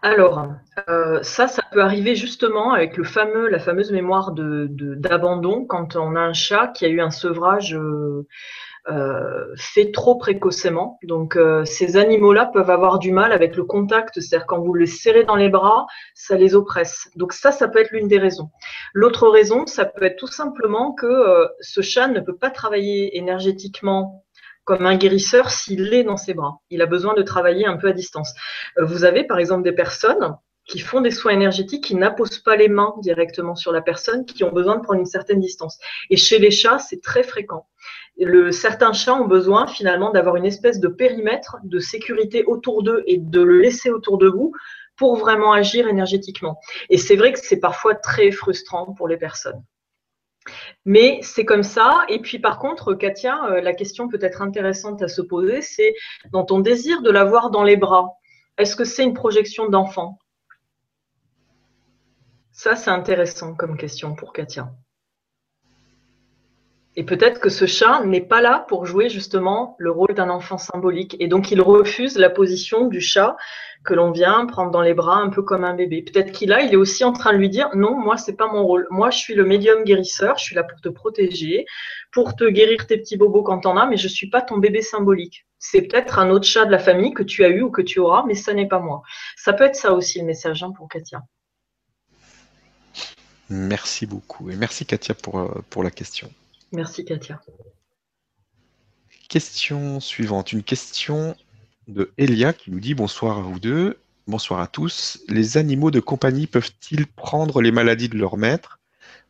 Alors, euh, ça, ça peut arriver justement avec le fameux, la fameuse mémoire d'abandon de, quand on a un chat qui a eu un sevrage euh, euh, fait trop précocement. Donc euh, ces animaux-là peuvent avoir du mal avec le contact, c'est-à-dire quand vous les serrez dans les bras, ça les oppresse. Donc ça, ça peut être l'une des raisons. L'autre raison, ça peut être tout simplement que euh, ce chat ne peut pas travailler énergétiquement comme un guérisseur s'il est dans ses bras. Il a besoin de travailler un peu à distance. vous avez par exemple des personnes qui font des soins énergétiques, qui n'apposent pas les mains directement sur la personne, qui ont besoin de prendre une certaine distance. Et chez les chats, c'est très fréquent. Certains chats ont besoin finalement d'avoir une espèce de périmètre de sécurité autour d'eux et de le laisser autour de vous pour vraiment agir énergétiquement. Et c'est vrai que c'est parfois très frustrant pour les personnes. Mais c'est comme ça. Et puis par contre, Katia, euh, la question peut-être intéressante à se poser, c'est dans ton désir de l'avoir dans les bras, est-ce que c'est une projection d'enfant? Ça, c'est intéressant comme question pour Katia. Et peut-être que ce chat n'est pas là pour jouer justement le rôle d'un enfant symbolique. Et donc il refuse la position du chat que l'on vient prendre dans les bras un peu comme un bébé. Peut-être qu'il a, il est aussi en train de lui dire non, moi c'est pas mon rôle. Moi je suis le médium guérisseur, je suis là pour te protéger, pour te guérir tes petits bobos quand t'en as, mais je suis pas ton bébé symbolique. C'est peut-être un autre chat de la famille que tu as eu ou que tu auras, mais ça n'est pas moi. Ça peut être ça aussi le message hein, pour Katia. Merci beaucoup et merci Katia pour, euh, pour la question. Merci Katia. Question suivante, une question de Elia qui nous dit bonsoir à vous deux, bonsoir à tous. Les animaux de compagnie peuvent-ils prendre les maladies de leur maître?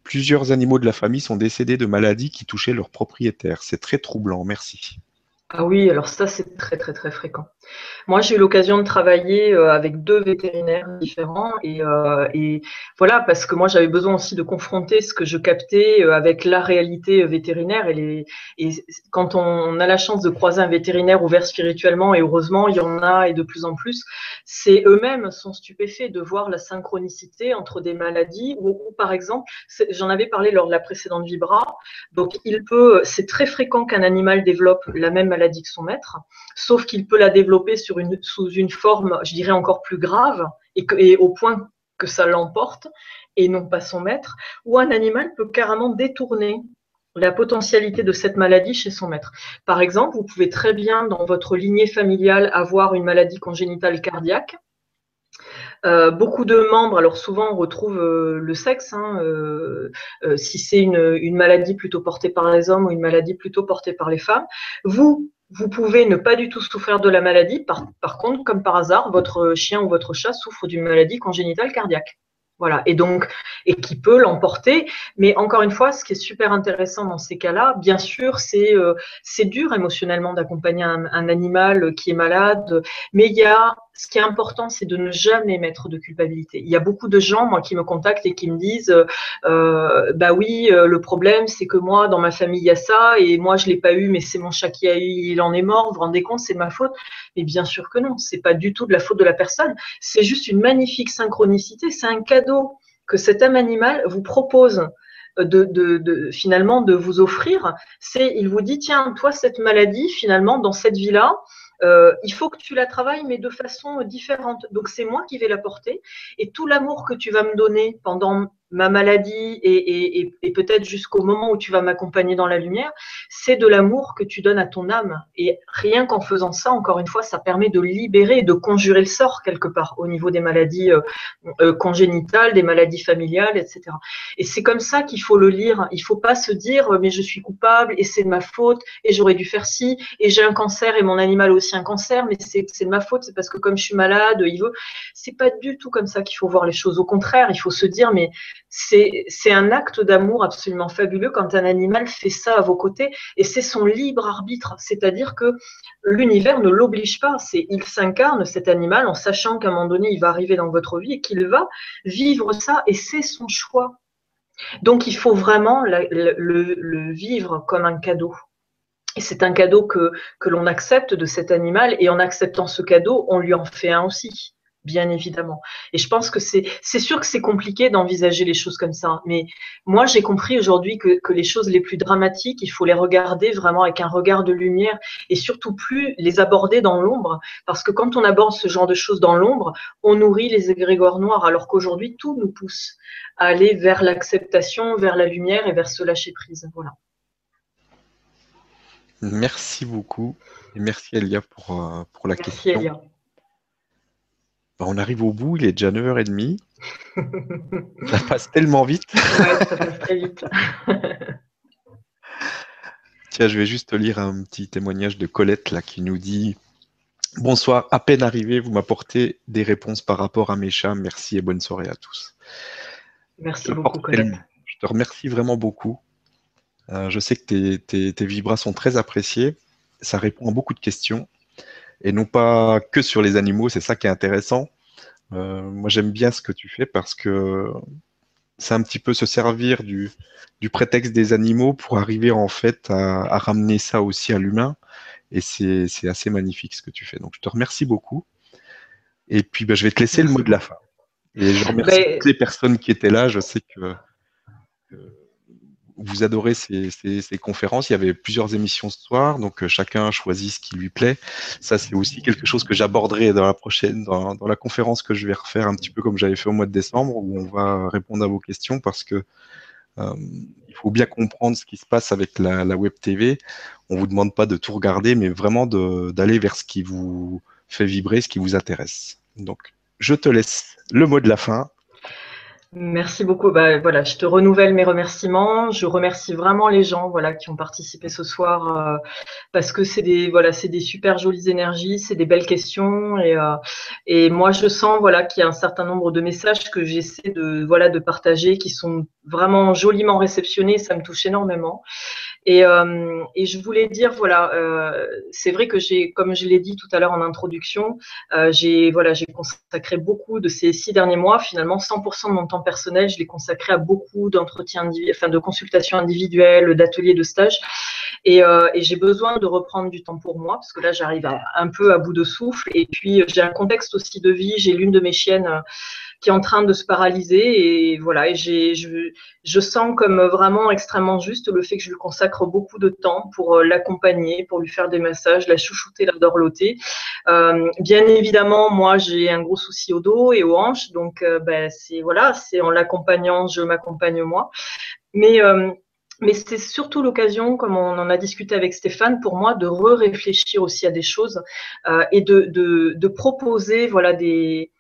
Plusieurs animaux de la famille sont décédés de maladies qui touchaient leurs propriétaires. C'est très troublant, merci. Ah oui, alors ça c'est très très très fréquent. Moi, j'ai eu l'occasion de travailler euh, avec deux vétérinaires différents et, euh, et voilà, parce que moi, j'avais besoin aussi de confronter ce que je captais euh, avec la réalité vétérinaire. Et, et quand on a la chance de croiser un vétérinaire ouvert spirituellement, et heureusement, il y en a et de plus en plus, c'est eux-mêmes sont stupéfaits de voir la synchronicité entre des maladies ou, par exemple, j'en avais parlé lors de la précédente Vibra, donc il peut, c'est très fréquent qu'un animal développe la même maladie que son maître, sauf qu'il peut la développer sur une, sous une forme, je dirais, encore plus grave, et, et au point que ça l'emporte, et non pas son maître, ou un animal peut carrément détourner la potentialité de cette maladie chez son maître. Par exemple, vous pouvez très bien dans votre lignée familiale avoir une maladie congénitale cardiaque. Euh, beaucoup de membres, alors souvent on retrouve euh, le sexe, hein, euh, si c'est une, une, maladie plutôt portée par les hommes ou une maladie plutôt portée par les femmes. Vous, vous pouvez ne pas du tout souffrir de la maladie. Par, contre, comme par hasard, votre chien ou votre chat souffre d'une maladie congénitale cardiaque. Voilà, et donc, et qui peut l'emporter. Mais encore une fois, ce qui est super intéressant dans ces cas-là, bien sûr, c'est euh, dur émotionnellement d'accompagner un, un, animal qui est malade, mais il y a ce qui est important, c'est de ne jamais mettre de culpabilité. Il y a beaucoup de gens, moi, qui me contactent et qui me disent, euh, bah oui, euh, le problème, c'est que moi, dans ma famille, il y a ça, et moi, je l'ai pas eu, mais c'est mon chat qui a eu, il en est mort. Vous vous rendez compte, c'est ma faute Mais bien sûr que non, c'est pas du tout de la faute de la personne. C'est juste une magnifique synchronicité. C'est un cadeau que cet âme animal vous propose. De, finalement de vous offrir, c'est il vous dit tiens toi cette maladie finalement dans cette vie là euh, il faut que tu la travailles, mais de façon différente. Donc c'est moi qui vais la porter. Et tout l'amour que tu vas me donner pendant ma maladie et, peut-être jusqu'au moment où tu vas m'accompagner dans la lumière, c'est de l'amour que tu donnes à ton âme. Et rien qu'en faisant ça, encore une fois, ça permet de libérer, de conjurer le sort quelque part au niveau des maladies euh, euh, congénitales, des maladies familiales, etc. Et c'est comme ça qu'il faut le lire. Il faut pas se dire mais je suis coupable et c'est de ma faute et j'aurais dû faire ci et j'ai un cancer et mon animal aussi un cancer, mais c'est de ma faute, c'est parce que comme je suis malade, il veut. C'est pas du tout comme ça qu'il faut voir les choses. Au contraire, il faut se dire mais c'est un acte d'amour absolument fabuleux quand un animal fait ça à vos côtés et c'est son libre arbitre. C'est-à-dire que l'univers ne l'oblige pas. C'est il s'incarne cet animal en sachant qu'à un moment donné il va arriver dans votre vie et qu'il va vivre ça et c'est son choix. Donc il faut vraiment le, vivre comme un cadeau. C'est un cadeau que l'on accepte de cet animal et en acceptant ce cadeau, on lui en fait un aussi bien évidemment. Et je pense que c'est, sûr que c'est compliqué d'envisager les choses comme ça. Mais moi, j'ai compris aujourd'hui que, que, les choses les plus dramatiques, il faut les regarder vraiment avec un regard de lumière et surtout plus les aborder dans l'ombre. Parce que quand on aborde ce genre de choses dans l'ombre, on nourrit les égrégores noirs, alors qu'aujourd'hui, tout nous pousse à aller vers l'acceptation, vers la lumière et vers ce lâcher prise. Voilà. Merci beaucoup. Et merci Elia pour, euh, pour la merci question. Elia. Bah, on arrive au bout, il est déjà 9h30. ça passe tellement vite. ouais, ça passe très vite. Tiens, je vais juste lire un petit témoignage de Colette là qui nous dit Bonsoir, à peine arrivé, vous m'apportez des réponses par rapport à mes chats. Merci et bonne soirée à tous. Merci beaucoup, Colette. Je te remercie vraiment beaucoup. Euh, je sais que tes, tes, tes vibras sont très appréciés. Ça répond à beaucoup de questions et non pas que sur les animaux. C'est ça qui est intéressant. Euh, moi, j'aime bien ce que tu fais parce que c'est un petit peu se servir du, du, prétexte des animaux pour arriver en fait à, à ramener ça aussi à l'humain. Et c'est assez magnifique ce que tu fais. Donc, je te remercie beaucoup. Et puis, ben, je vais te laisser le mot de la fin. Et je remercie toutes les personnes qui étaient là. Je sais que, que vous adorez ces, ces, ces, conférences. Il y avait plusieurs émissions ce soir, donc euh, chacun choisit ce qui lui plaît. Ça, c'est aussi quelque chose que j'aborderai dans la prochaine, dans, la conférence que je vais refaire un petit peu comme j'avais fait au mois de décembre, où on va répondre à vos questions parce que euh, il faut bien comprendre ce qui se passe avec la, la web TV. On vous demande pas de tout regarder, mais vraiment d'aller vers ce qui vous fait vibrer, ce qui vous intéresse. Donc, je te laisse le mot de la fin Merci beaucoup. Bah, voilà, je te renouvelle mes remerciements. Je remercie vraiment les gens, voilà, qui ont participé ce soir, euh, parce que c'est des, voilà, c'est des super jolies énergies, c'est des belles questions, et, euh, et moi je sens, voilà, qu'il y a un certain nombre de messages que j'essaie de, voilà, de partager, qui sont vraiment joliment réceptionnés. Ça me touche énormément. Et, euh, et, je voulais dire, voilà, euh, c'est vrai que j'ai, comme je l'ai dit tout à l'heure en introduction, euh, j'ai voilà, j'ai consacré beaucoup de ces six derniers mois, finalement 100% de mon temps personnel, je l'ai consacré à beaucoup d'entretiens, enfin de consultations individuelles, d'ateliers de stage. Et, euh, et j'ai besoin de reprendre du temps pour moi parce que là, j'arrive un peu à bout de souffle. Et puis, j'ai un contexte aussi de vie. J'ai l'une de mes chiennes qui est en train de se paralyser. Et voilà, et j'ai, je, je sens comme vraiment extrêmement juste le fait que je lui consacre beaucoup de temps pour euh, l'accompagner, pour lui faire des massages, la chouchouter, la dorloter. Euh, bien évidemment, moi, j'ai un gros souci au dos et aux hanches. Donc, euh, ben, c'est voilà, c'est en l'accompagnant, je m'accompagne moi. Mais euh, mais c'est surtout l'occasion, comme on en a discuté avec Stéphane, pour moi de re-réfléchir aussi à des choses euh, et de, de, de, proposer voilà, des,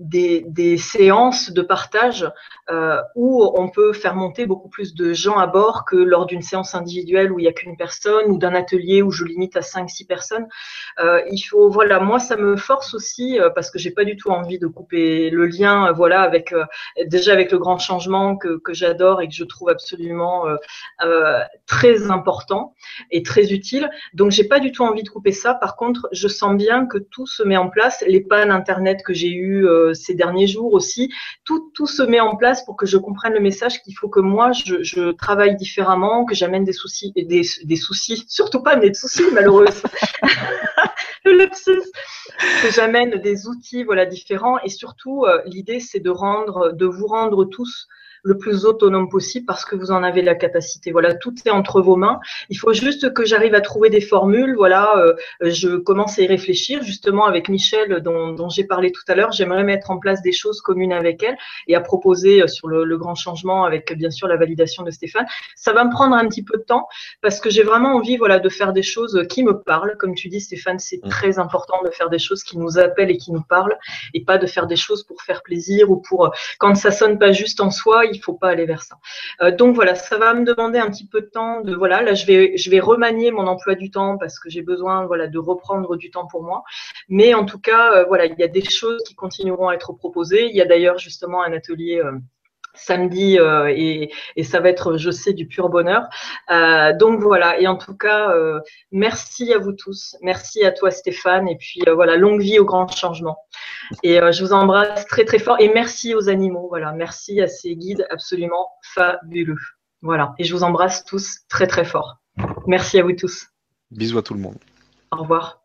des, séances de partage euh, où on peut faire monter beaucoup plus de gens à bord que lors d'une séance individuelle où il n'y a qu'une personne ou d'un atelier où je limite à 5-6 personnes. Euh, il faut, voilà, moi ça me force aussi euh, parce que j'ai pas du tout envie de couper le lien, voilà, avec déjà avec le grand changement que, que j'adore et que je trouve absolument très important et très utile. Donc j'ai pas du tout envie de couper ça. Par contre, je sens bien que tout se met en place. Les pannes internet que j'ai eues ces derniers jours aussi. Tout, tout se met en place pour que je comprenne le message qu'il faut que moi, je, travaille différemment, que j'amène des soucis, des, des soucis, surtout pas des soucis malheureusement. le lapsus, que j'amène des outils voilà différents et surtout euh, l'idée c'est de de vous rendre tous le plus autonome possible parce que vous en avez la capacité. Voilà, tout est entre vos mains. Il faut juste que j'arrive à trouver des formules. Voilà, euh, je commence à y réfléchir justement avec Michel dont, dont j'ai parlé tout à l'heure. J'aimerais mettre en place des choses communes avec elle et à proposer euh, sur le, le, grand changement avec bien sûr la validation de Stéphane. Ça va me prendre un petit peu de temps parce que j'ai vraiment envie voilà de faire des choses qui me parlent. Comme tu dis Stéphane, c'est mmh. très important de faire des choses qui nous appellent et qui nous parlent et pas de faire des choses pour faire plaisir ou pour euh, quand ça sonne pas juste en soi il faut pas aller vers ça. Euh, donc voilà, ça va me demander un petit peu de temps. De voilà, là je vais je vais remanier mon emploi du temps parce que j'ai besoin voilà de reprendre du temps pour moi. Mais en tout cas, euh, voilà, il y a des choses qui continueront à être proposées. Il y a d'ailleurs justement un atelier. Euh, samedi euh, et, et, ça va être, je sais, du pur bonheur. Euh, donc voilà, et en tout cas, euh, merci à vous tous, merci à toi Stéphane, et puis voilà, longue vie au grand changement. Et je vous embrasse très très fort, et merci aux animaux, voilà, merci à ces guides absolument fabuleux. Voilà, et je vous embrasse tous très très fort. Merci à vous tous. Bisous à tout le monde. Au revoir.